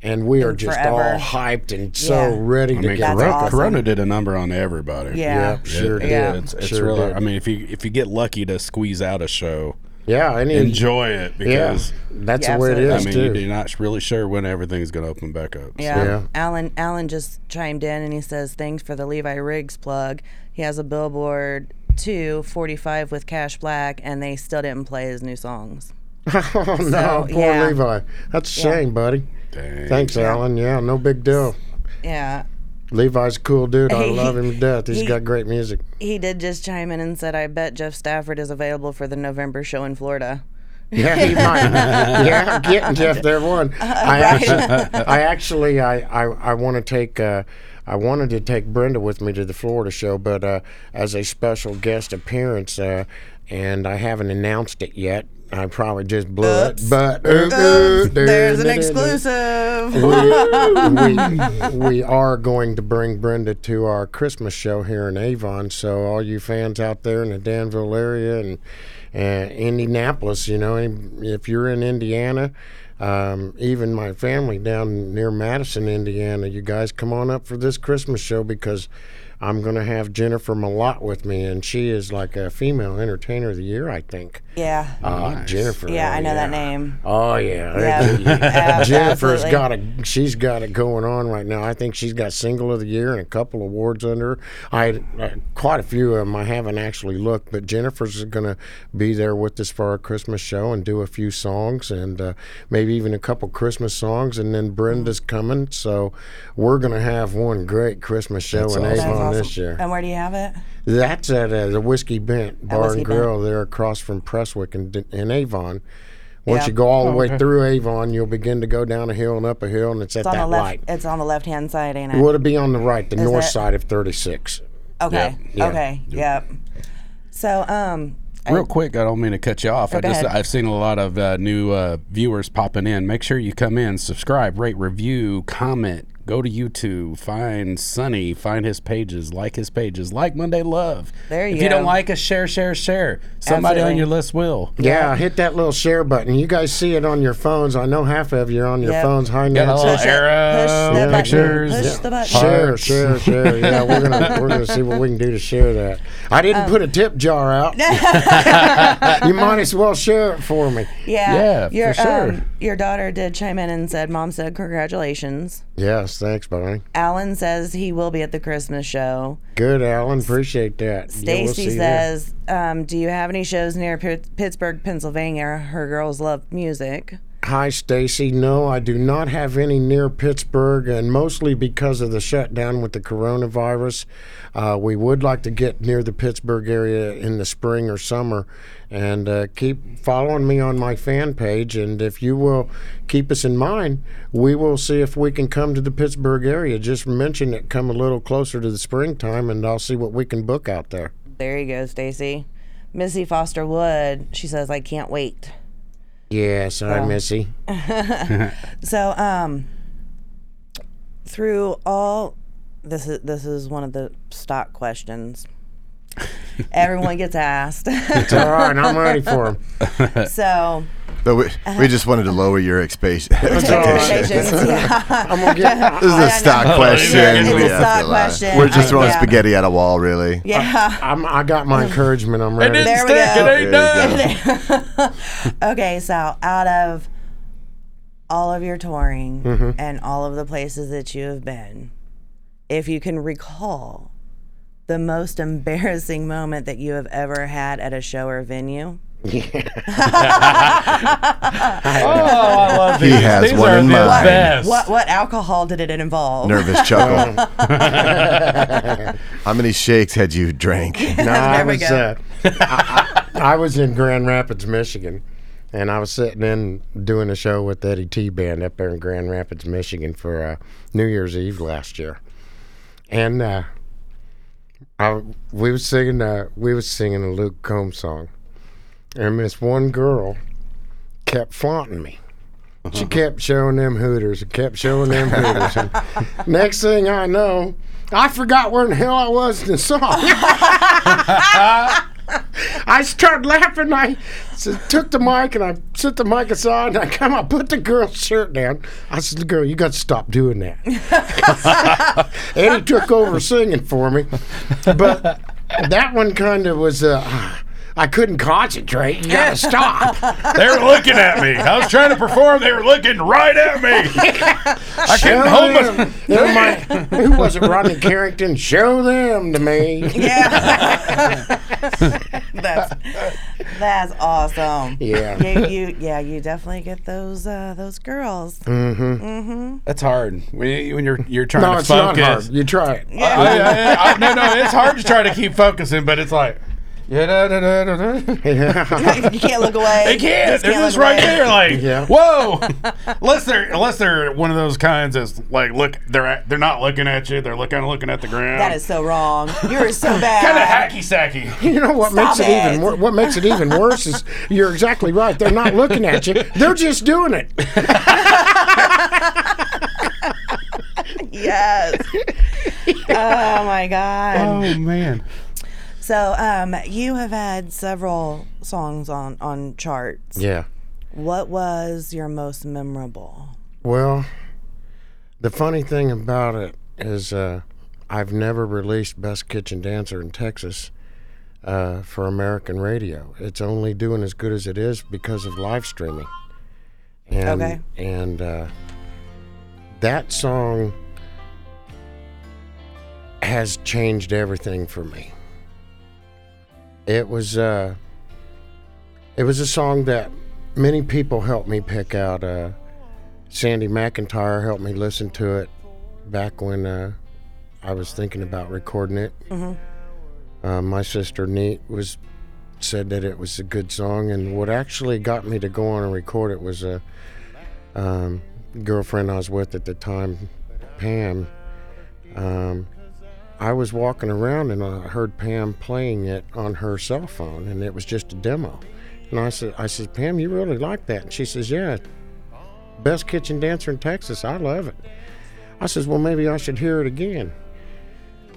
And we are just forever. all hyped and so Yeah. ready I to mean, get That's Corona, awesome. Corona did a number on everybody. Yeah. Yep, sure It- did. Yeah. It's, it's Sure really. did. I mean, if you if you get lucky to squeeze out a show, Yeah, and it- enjoy it yeah, because that's Yeah, the way it absolutely. I mean, too. you're not really sure when everything's going to open back up. Yeah. Yeah. Alan Alan just chimed in and he says thanks for the Levi Riggs plug. He has a billboard 245 with Cash Black and they still didn't play his new songs. oh no, poor yeah. Levi. That's a shame, buddy. Dang. Thanks, Alan. Yeah, no big deal. Yeah. Levi's a cool dude. I love him to death. He's he- got great music. He did just chime in and said I bet Jeff Stafford is available for the November show in Florida. Yeah, he might. yeah, I'm getting Jeff there one. I actually, I actually, I, I, I want to take. Uh, I wanted to take Brenda with me to the Florida show, but uh, as a special guest appearance, uh, and I haven't announced it yet. I probably just blew Oops. it, but Oops, there's an exclusive. we, we are going to bring Brenda to our Christmas show here in Avon. So all you fans out there in the Danville area and uh, Indianapolis, you know, if you're in Indiana, um, even my family down near Madison, Indiana, you guys come on up for this Christmas show because I'm going to have Jennifer Malott with me, and she is like a female entertainer of the year, I think. Yeah. Uh, Jennifer. Yeah, oh, I know that name. Oh yeah, Yeah. Ab- Jennifer's absolutely. got a she's got it going on right now. I think she's got single of the year and a couple awards under her. I uh, quite a few of them. I haven't actually looked, but Jennifer's going to be there with us for our Christmas show and do a few songs and uh, maybe even a couple Christmas songs. And then Brenda's coming, so we're going to have one great Christmas show That's in awesome. Avon That's this year. And where do you have it? That's at uh, the Whiskey Bent Bar Whiskey and Bent. Grill there across from Prestwick in, in Avon. Once Yeah. you go all the way through Avon, you'll begin to go down a hill and up a hill, and it's at It's on that left. light. It's on the left hand side, ain't it? Would it be on the right, the north it? side of 36? Okay. Yeah. Okay. Yep. So um. I- Real quick, I don't mean to cut you off. I just ahead. I've seen a lot of uh, new uh, viewers popping in. Make sure you come in, subscribe, rate, review, comment, Go to YouTube, find Sunny, find his pages, like his pages, like Monday Love. There you go. if you don't like us, share, share, share. Somebody on your list will. Yeah, hit that little share button. You guys see it on your phones. I know half of you are on your Yep. phones. Hi, Got a Nancy. little Push it. arrow, Push the button. pictures, Push the button. Share, share, share. Yeah, we're gonna we're gonna see what we can do to share that. I didn't Um, put a tip jar out. you might as well share it for me. Yeah. Yeah, for your, sure. Um, your daughter did chime in and said, Mom said, congratulations. Yes, thanks, Bonnie. Alan says he will be at the Christmas show. Good, Alan. Appreciate that. Yeah, we'll Stacy you there. says, um, Do you have any shows near P- Pittsburgh, Pennsylvania? Her girls love music. Hi, Stacy. No, I do not have any near Pittsburgh, and mostly because of the shutdown with the coronavirus. Uh, we would like to get near the Pittsburgh area in the spring or summer, and uh, keep following me on my fan page. And if you will keep us in mind, we will see if we can come to the Pittsburgh area. Just mention it, come a little closer to the springtime, and I'll see what we can book out there. There you go, Stacy. Missy Foster Wood, she says, I can't wait. Yes, hi, Missy. So, um, through all this is this is one of the stock questions. Everyone gets asked. It's all right. I'm ready for him. so, But we, Uh-huh. we just wanted to lower your expe- expectations. expectations, yeah. Get. This is I a stock know. question. It's a We have stock question. We're just throwing yeah. spaghetti at a wall, really. Yeah. I'm, I got my encouragement. I'm ready. There we go. It ain't done. go. okay, so out of all of your touring Mm-hmm. and all of the places that you have been, if you can recall the most embarrassing moment that you have ever had at a show or venue. Oh, I love He has These one are in the mind. best. What what alcohol did it involve? Nervous chuckle. How many shakes had you drank? No, I There we was. go. Uh, I, I, I was in Grand Rapids, Michigan, and I was sitting in doing a show with Eddie T Band up there in Grand Rapids, Michigan for uh, New Year's Eve last year, and uh, I, we was singing. Uh, we was singing a Luke Combs song, and this one girl kept flaunting me. She kept showing them hooters and kept showing them hooters. And next thing I know, I forgot where in the hell I was in the song. I started laughing. I took the mic and I set the mic aside and I come up, put the girl's shirt down. I said, "Girl, you got to stop doing that." Eddie took over singing for me, but that one kind of was. Uh, I couldn't concentrate. You got to stop. They were looking at me. I was trying to perform. They were looking right at me. I Show couldn't hold my. them. You my, who was it? Rodney Carrington. Show them to me. Yeah. that's that's awesome. Yeah. You, you yeah, you definitely get those uh, those girls. Mm-hmm. That's hard when, you, when you're you're trying No, to it's not focus. hard. You try it. I- I- I- I- no, no, it's hard to try to keep focusing, but it's like, yeah, da, da, da, da, da. you can't look away. They can't. Just They're can't just look right away. there, like, Yeah. whoa. unless they're unless they're one of those kinds that's like, look, they're at, they're not looking at you. They're looking looking at the ground. That is so wrong. You're so bad. kind of hacky sacky. You know what Stop makes it, even wor- what makes it even worse is you're exactly right. They're not looking at you. They're just doing it. yes. oh my god. Oh man. So, um, you have had several songs on on charts. Yeah. What was your most memorable? Well, the funny thing about it is uh, I've never released Best Kitchen Dancer in Texas uh, for American radio. It's only doing as good as it is because of live streaming. And, Okay. And uh, that song has changed everything for me. It was uh, it was a song that many people helped me pick out. Uh, Sandy McIntyre helped me listen to it back when uh, I was thinking about recording it. Uh, my sister Neat was said that it was a good song, and what actually got me to go on and record it was a um, girlfriend I was with at the time, Pam. Um, I was walking around and I heard Pam playing it on her cell phone, and it was just a demo. And I said, I said, Pam, you really like that? And she says, Yeah, best kitchen dancer in Texas. I love it. I says, well, maybe I should hear it again.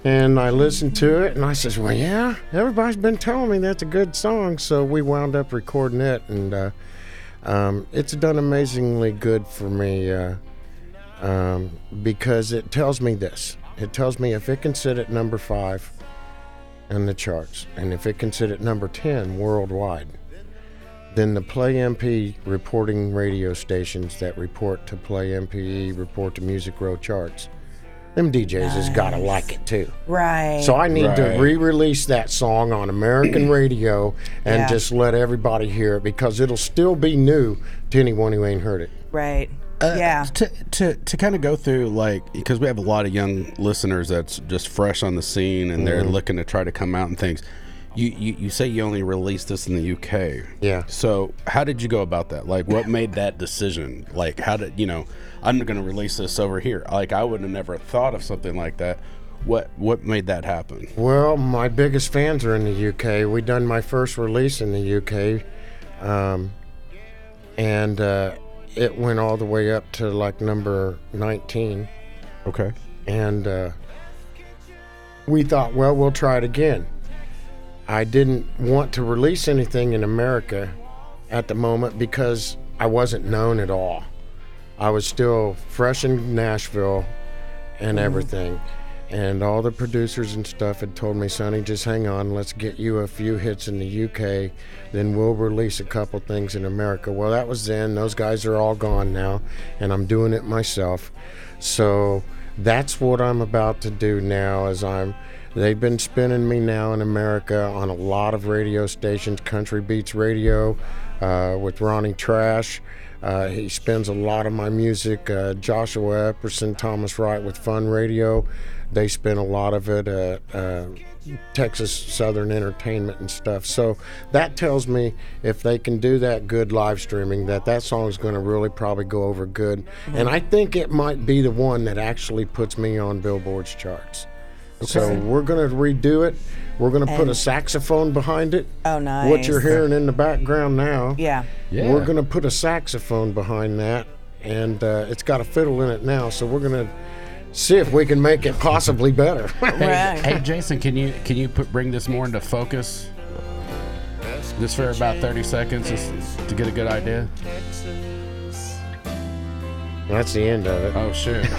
And I listened to it, and I says, well, yeah, everybody's been telling me that's a good song. So we wound up recording it, and uh, um, it's done amazingly good for me uh, um, because it tells me this. It tells me if it can sit at number five in the charts, and if it can sit at number 10 worldwide, then the Play MPE reporting radio stations that report to Play MPE, report to Music Row charts, them DJs has got to like it too. Right. So I need to re-release that song on American radio and Yeah. just let everybody hear it because it'll still be new to anyone who ain't heard it. right. Uh, yeah. To to to kind of go through like because we have a lot of young listeners that's just fresh on the scene and they're looking to try to come out and things. You, you you say you only released this in the UK. Yeah. So how did you go about that? Like, what made that decision? Like, how did you know? I'm going to release this over here. Like, I would have never thought of something like that. What what made that happen? Well, my biggest fans are in the UK. We done my first release in the UK, um, and uh, it went all the way up to like number 19. Okay. and uh, we thought, well, we'll try it again. I didn't want to release anything in America at the moment because I wasn't known at all. I was still fresh in Nashville and everything. And all the producers and stuff had told me, Sunny, just hang on. Let's get you a few hits in the UK. Then we'll release a couple things in America. Well, that was then. Those guys are all gone now. And I'm doing it myself. So that's what I'm about to do now is I'm they've been spinning me now in America on a lot of radio stations, Country Beats Radio, with Ronnie Trash. Uh, he spins a lot of my music. Uh, Joshua Epperson, Thomas Wright with Fun Radio. They spin a lot of it at uh, Texas Southern Entertainment and stuff. So that tells me if they can do that good live streaming, that that song is going to really probably go over good. And I think it might be the one that actually puts me on Billboard's charts. So we're going to redo it. We're going to put a saxophone behind it. Oh, nice. What you're hearing in the background now. Yeah. Yeah. We're going to put a saxophone behind that, and uh, it's got a fiddle in it now. So we're going to see if we can make it possibly better. Hey, Right. hey, Jason, can you can you put bring this more into focus? Just for about 30 seconds, just to get a good idea. That's the end of it. Oh shoot.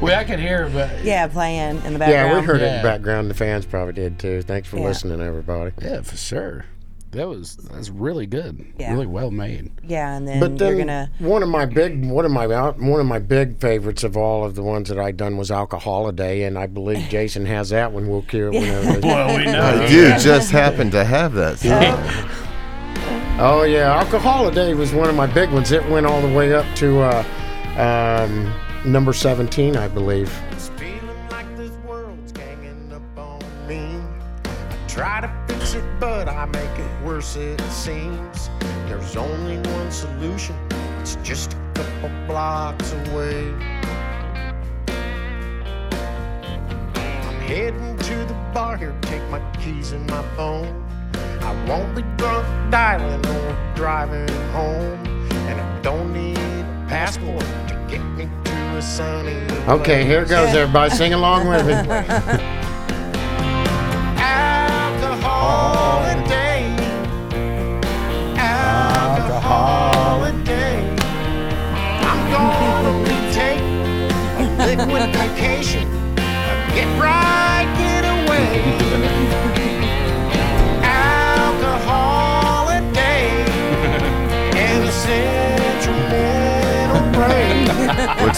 well, I could hear, it, but Yeah, playing in the background. Yeah, we heard it in Yeah. the background. The fans probably did too. Thanks for Yeah. listening, everybody. yeah, for sure. That was that's really good. Yeah. Really well made. Yeah, and then, But then you're gonna. one of my big, one of my out- one of my big favorites of all of the ones that I done was Alcoholiday, and I believe Jason has that one. We'll cue it whenever. Well, we know. I do just happen to have that. song. Oh yeah, Alcoholiday was one of my big ones. It went all the way up to uh, um, number seventeen, I believe. Like this world's ganging up on me. I try to fix it, but I make it worse, it seems. There's only one solution, it's just a couple blocks away. I'm heading to the bar here, take my keys and my phone. I won't be drunk dialing or driving home. And I don't need a passport to get me to a sunny Okay, here goes everybody. Sing along with me. Alcohol. Alcohol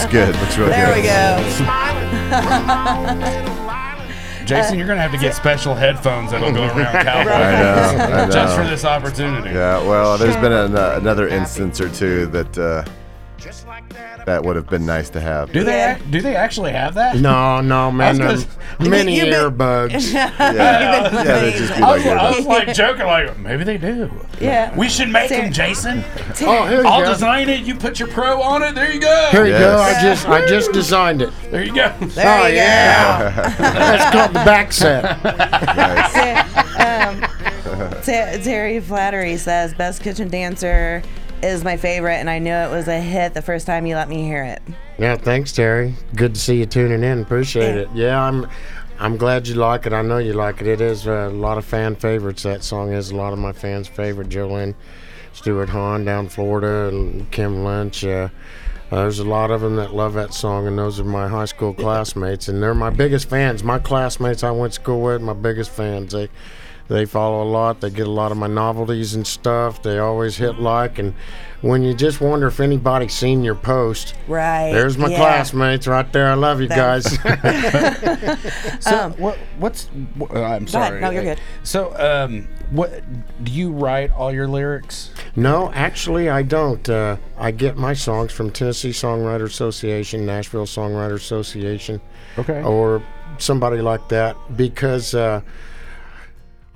Looks good. Looks really There good. we go. Smiling from my own little island. Jason, you're gonna have to get special headphones that'll go around cowboy I know. I know. just for this opportunity. Yeah, well, there's been an, uh, another instance or two that uh, Just like that. that would have been nice to have. Do they Yeah. ac- do they actually have that? No, no, man. I was many You've been- airbugs. Yeah, yeah, they just be I like was, I was like joking, like maybe they do. Yeah. We should make them, Jason. Oh, here you I'll go. design it. You put your pro on it. There you go. Here you go. I Yes. just, I just designed it. There you go. There oh you yeah. That's called the back set. go. um, Ter- Terry Flattery says, "Best Kitchen Dancer is my favorite, and I knew it was a hit the first time you let me hear it." Yeah, thanks, Terry. Good to see you tuning in. Appreciate Yeah. it. Yeah, I'm. I'm glad you like it. I know you like it. It is uh, a lot of fan favorites. That song is a lot of my fans' favorite. Jolene Stewart Hahn down in Florida and Kim Lynch. Uh, uh, there's a lot of them that love that song, and those are my high school classmates, and they're my biggest fans. My classmates I went to school with, my biggest fans. They they follow a lot. They get a lot of my novelties and stuff. They always hit like, and when you just wonder if anybody's seen your post, Right. there's my yeah. classmates right there. I love you guys. So what? What's? wh- uh, I'm sorry. Um, No, you're good. So, um, what do you write all your lyrics? no, actually, I don't. Uh, I get my songs from Tennessee Songwriter Association, Nashville Songwriter Association, Okay. or somebody like that because uh,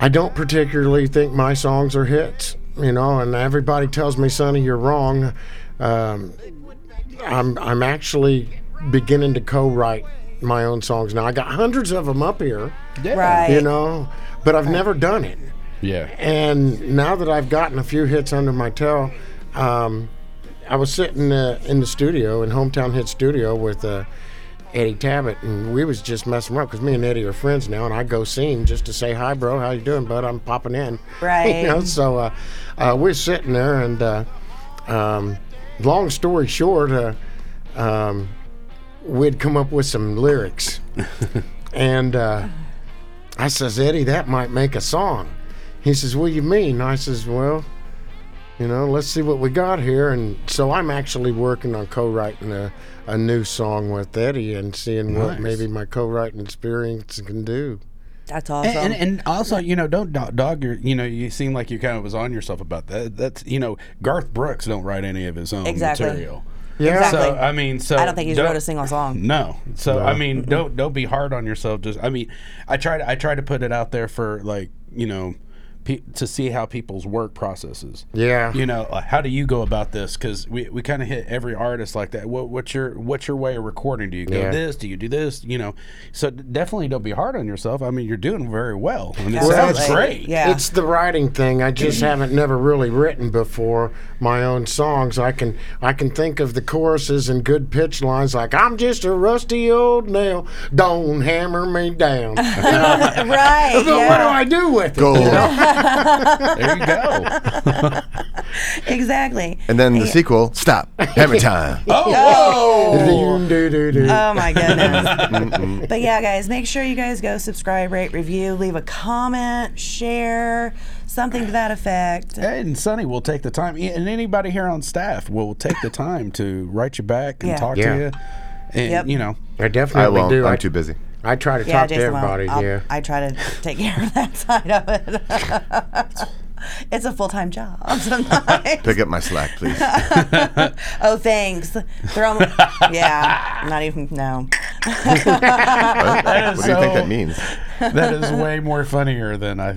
I don't particularly think my songs are hits. You know, and everybody tells me, Sunny, you're wrong. Um, I'm I'm actually beginning to co-write my own songs now. I got hundreds of them up here, Right. you know, but I've never done it. Yeah. And now that I've gotten a few hits under my tail, um, I was sitting uh, in the studio in Hometown Hit Studio with uh, Eddie Tabbitt, and we was just messing around because me and Eddie are friends now, and I go see him just to say hi, bro. How you doing, bud? I'm popping in. Right. you know, so uh, uh, we're sitting there, and uh, um, long story short, uh, um, we'd come up with some lyrics, and uh, I says, Eddie, that might make a song. He says, What do you mean? I says, Well, you know, let's see what we got here. And so I'm actually working on co writing a, a new song with Eddie and seeing what maybe my co writing experience can do. That's awesome. And, and, and also, you know, don't do- dog your. You know, you seem like you kind of was on yourself about that. That's you know, Garth Brooks don't write any of his own Exactly. material. Yeah. Exactly. So I mean, so I don't think he's wrote a single song. No. So I mean, don't don't be hard on yourself. Just I mean, I try to I try to put it out there for like you know, pe- to see how people's work processes. Yeah. You know, uh, how do you go about this? Because we, we kind of hit every artist like that. What, what's your what's your way of recording? Do you go Yeah. this? Do you do this? You know, so definitely don't be hard on yourself. I mean, you're doing very well, and it Absolutely. sounds great. Yeah. It's the writing thing. I just haven't never really written before my own songs. I can I can think of the choruses and good pitch lines like I'm just a rusty old nail, don't hammer me down. but right. what do I do with it? Gold. There you go. Exactly. And then the sequel, stop, hammer time. Oh. Doo-doo-doo-doo. Oh my goodness. but yeah, guys, make sure you guys go subscribe, rate, review, leave a comment, share, something to that effect. and Sonny will take the time, and anybody here on staff will take the time to write you back and Yeah. talk Yeah. to you. And Yep. you know, I definitely I definitely won't. do. I'm I, too busy. I try to Yeah, talk to Jason, well, everybody. I'll- yeah. I try to take care of that side of it. it's a full time job sometimes. Pick up my slack, please. oh, thanks. Throw 'em- yeah, not even, no. what what do you think that means? that is way more funnier than I.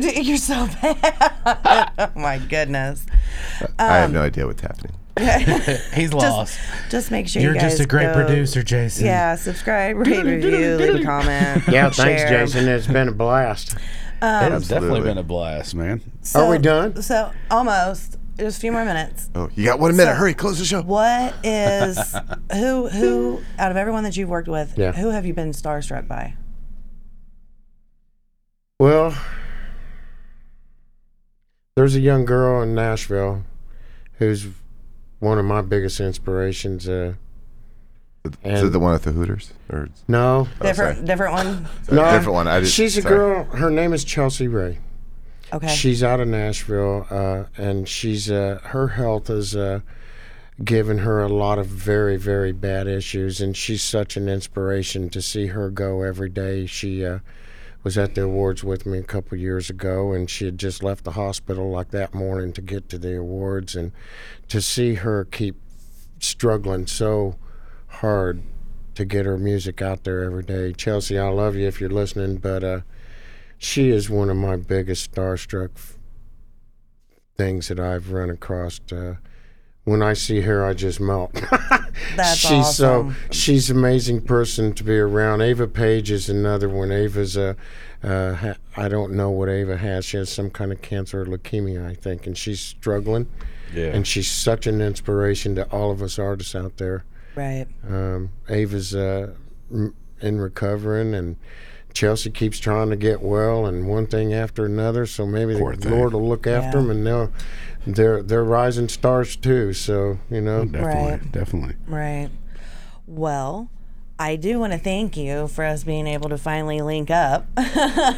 You're so bad. oh my goodness. I have um, no idea what's happening. He's lost. Just make sure You're you guys just a great go- producer, Jason. Yeah, subscribe, rate, review, leave a comment. yeah, thanks, share. Jason. It's been a blast. It has definitely been a blast, man. So, Are we done? So almost. Just a few more minutes. Oh, you got one minute. Hurry, close the show. What is who who out of everyone that you've worked with? Yeah. Who have you been starstruck by? Well, there's a young girl in Nashville who's one of my biggest inspirations. Uh, Is it the one with the Hooters? Or no, Different sorry. different one. sorry, no, different one? I just, she's a sorry. girl. Her name is Chelsea Ray. Okay. She's out of Nashville, uh, and she's uh, her health has uh, given her a lot of very, very bad issues, and she's such an inspiration to see her go every day. She uh, was at the awards with me a couple years ago, and she had just left the hospital like that morning to get to the awards, and to see her keep struggling so hard to get her music out there every day. Chelsea, I love you if you're listening, but uh, she is one of my biggest starstruck f- things that I've run across. Uh, when I see her, I just melt. That's she's awesome. so she's an amazing person to be around. Ava Page is another one. Ava's a uh, ha- I don't know what Ava has. She has some kind of cancer or leukemia, I think, and she's struggling. Yeah. And she's such an inspiration to all of us artists out there. Right. Um, Ava's uh, m- in recovering, and Chelsea keeps trying to get well, and one thing after another. So maybe Poor the thing. Lord will look after Yeah. them, and they'll they're they're rising stars too. So you know, Definitely, Right. definitely. Right. Well, I do want to thank you for us being able to finally link up.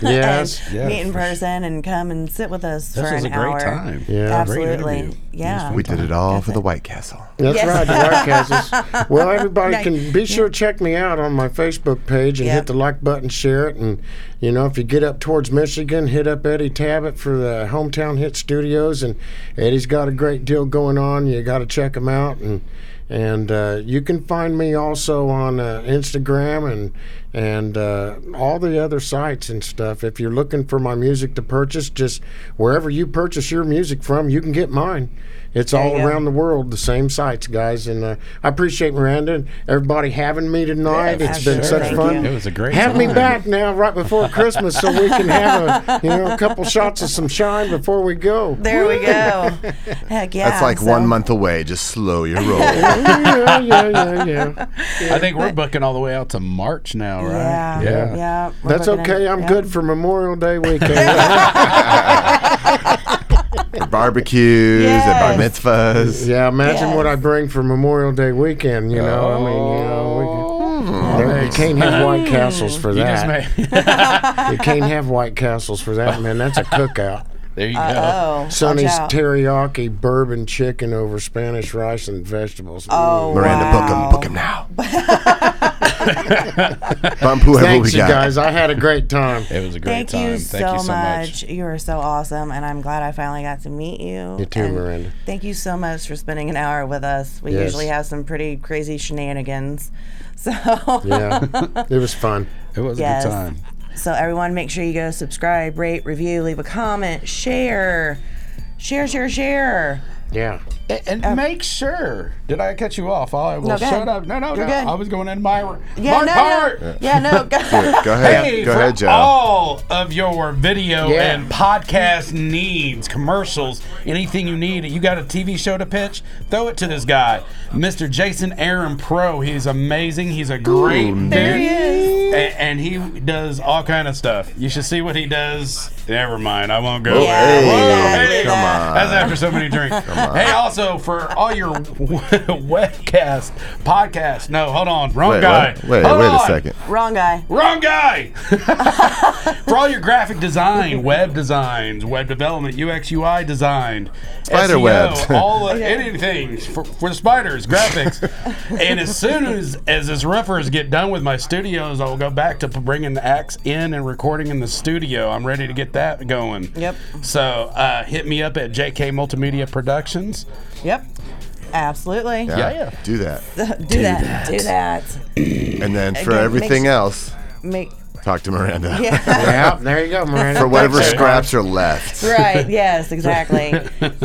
Yes. and Yeah, meet in person and come and sit with us This for was an a great hour. time. Yeah. Absolutely. interview. Yeah. We did it all for the White Castle. That's Yes. right, the White Castles. Well, everybody Nice. can be sure to check me out on my Facebook page and Yep. hit the like button, share it, and you know if you get up towards Michigan, hit up Eddie Tabbitt for the Hometown Hit Studios, and Eddie's got a great deal going on. You got to check him out, and and uh, you can find me also on uh, Instagram and and uh, all the other sites and stuff. If you're looking for my music to purchase, just wherever you purchase your music from, you can get mine. It's There all you go. around the world, the same sites, guys. And uh, I appreciate Miranda and everybody having me tonight. Yeah, it's for been sure. such Thank fun. you. It was a great Have me back now, right before Christmas, so we can have a you know a couple shots of some shine before we go. There we go. Heck yeah. That's like so- one month away. Just slow your roll. yeah, yeah, yeah, yeah. I think we're booking all the way out to March now, right? Yeah. Yeah. Yeah. we're That's okay. at- I'm yeah. good for Memorial Day weekend. For barbecues and bar mitzvahs. yeah, imagine what I bring for Memorial Day weekend. You know, I mean, you know, we can, oh. there- you can't have White Castles for You just that. made. You can't have White Castles for that, man. That's a cookout. there you go. Oh. Sunny's teriyaki bourbon chicken over Spanish rice and vegetables. Oh, Miranda, wow. book him. Book him now. Bump whoever Thanks, we you got. guys. I had a great time. It was a great Thank time. you Thank so you so much. much. You are so awesome, and I'm glad I finally got to meet you. You too, And Miranda. Thank you so much for spending an hour with us. We Yes. usually have some pretty crazy shenanigans. So Yeah, it was fun. It was Yes. a good time. So everyone, make sure you go subscribe, rate, review, leave a comment, share, share, share, share. Yeah. And, and make sure. Did I cut you off? I will No, go ahead. shut up. No, no, You're no. good. I was going in my Yeah, my no, part. no, yeah, no. Go. Go ahead. Hey, Go for ahead, Joe. all of your video Yeah. and podcast needs, commercials, anything you need, you got a TV show to pitch, throw it to this guy, Mr. Jason Aaron Pro. He's amazing. He's a great dude. There he is. A- And, he does all kind of stuff. You should see what he does. Never mind, I won't go Yeah, there. Hey, Whoa, hey. come on. That's after so many drinks. Hey, also for all your webcast, podcast. No, hold on, wrong Wait, guy. what? Wait, Hold wait a second. Wrong guy. Wrong guy. For all your graphic design, web designs, web development, UX UI design, Spider SEO, webs. all of anything for, for the spiders, graphics. and as soon as as this roofers get done with my studios, I will go back to bringing the acts in and recording in the studio. I'm ready to get that going. Yep. So uh, hit me up at JK Multimedia Productions. Yep. Absolutely. Yeah, yeah. Do that. Do, that. Do that. And then for Again, everything make- else, Make. talk to Miranda. Yeah. Yeah, there you go, Miranda. For whatever scraps are left. right. Yes. Exactly.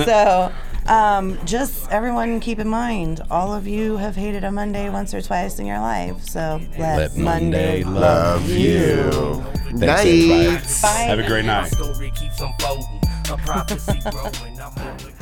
so. Um, just everyone keep in mind, all of you have hated a Monday once or twice in your life. So let, Let Monday Monday, Love you. Thanks, everybody. Night. Bye. Have a great night. story keeps unfolding. A prophecy growing. I'm on the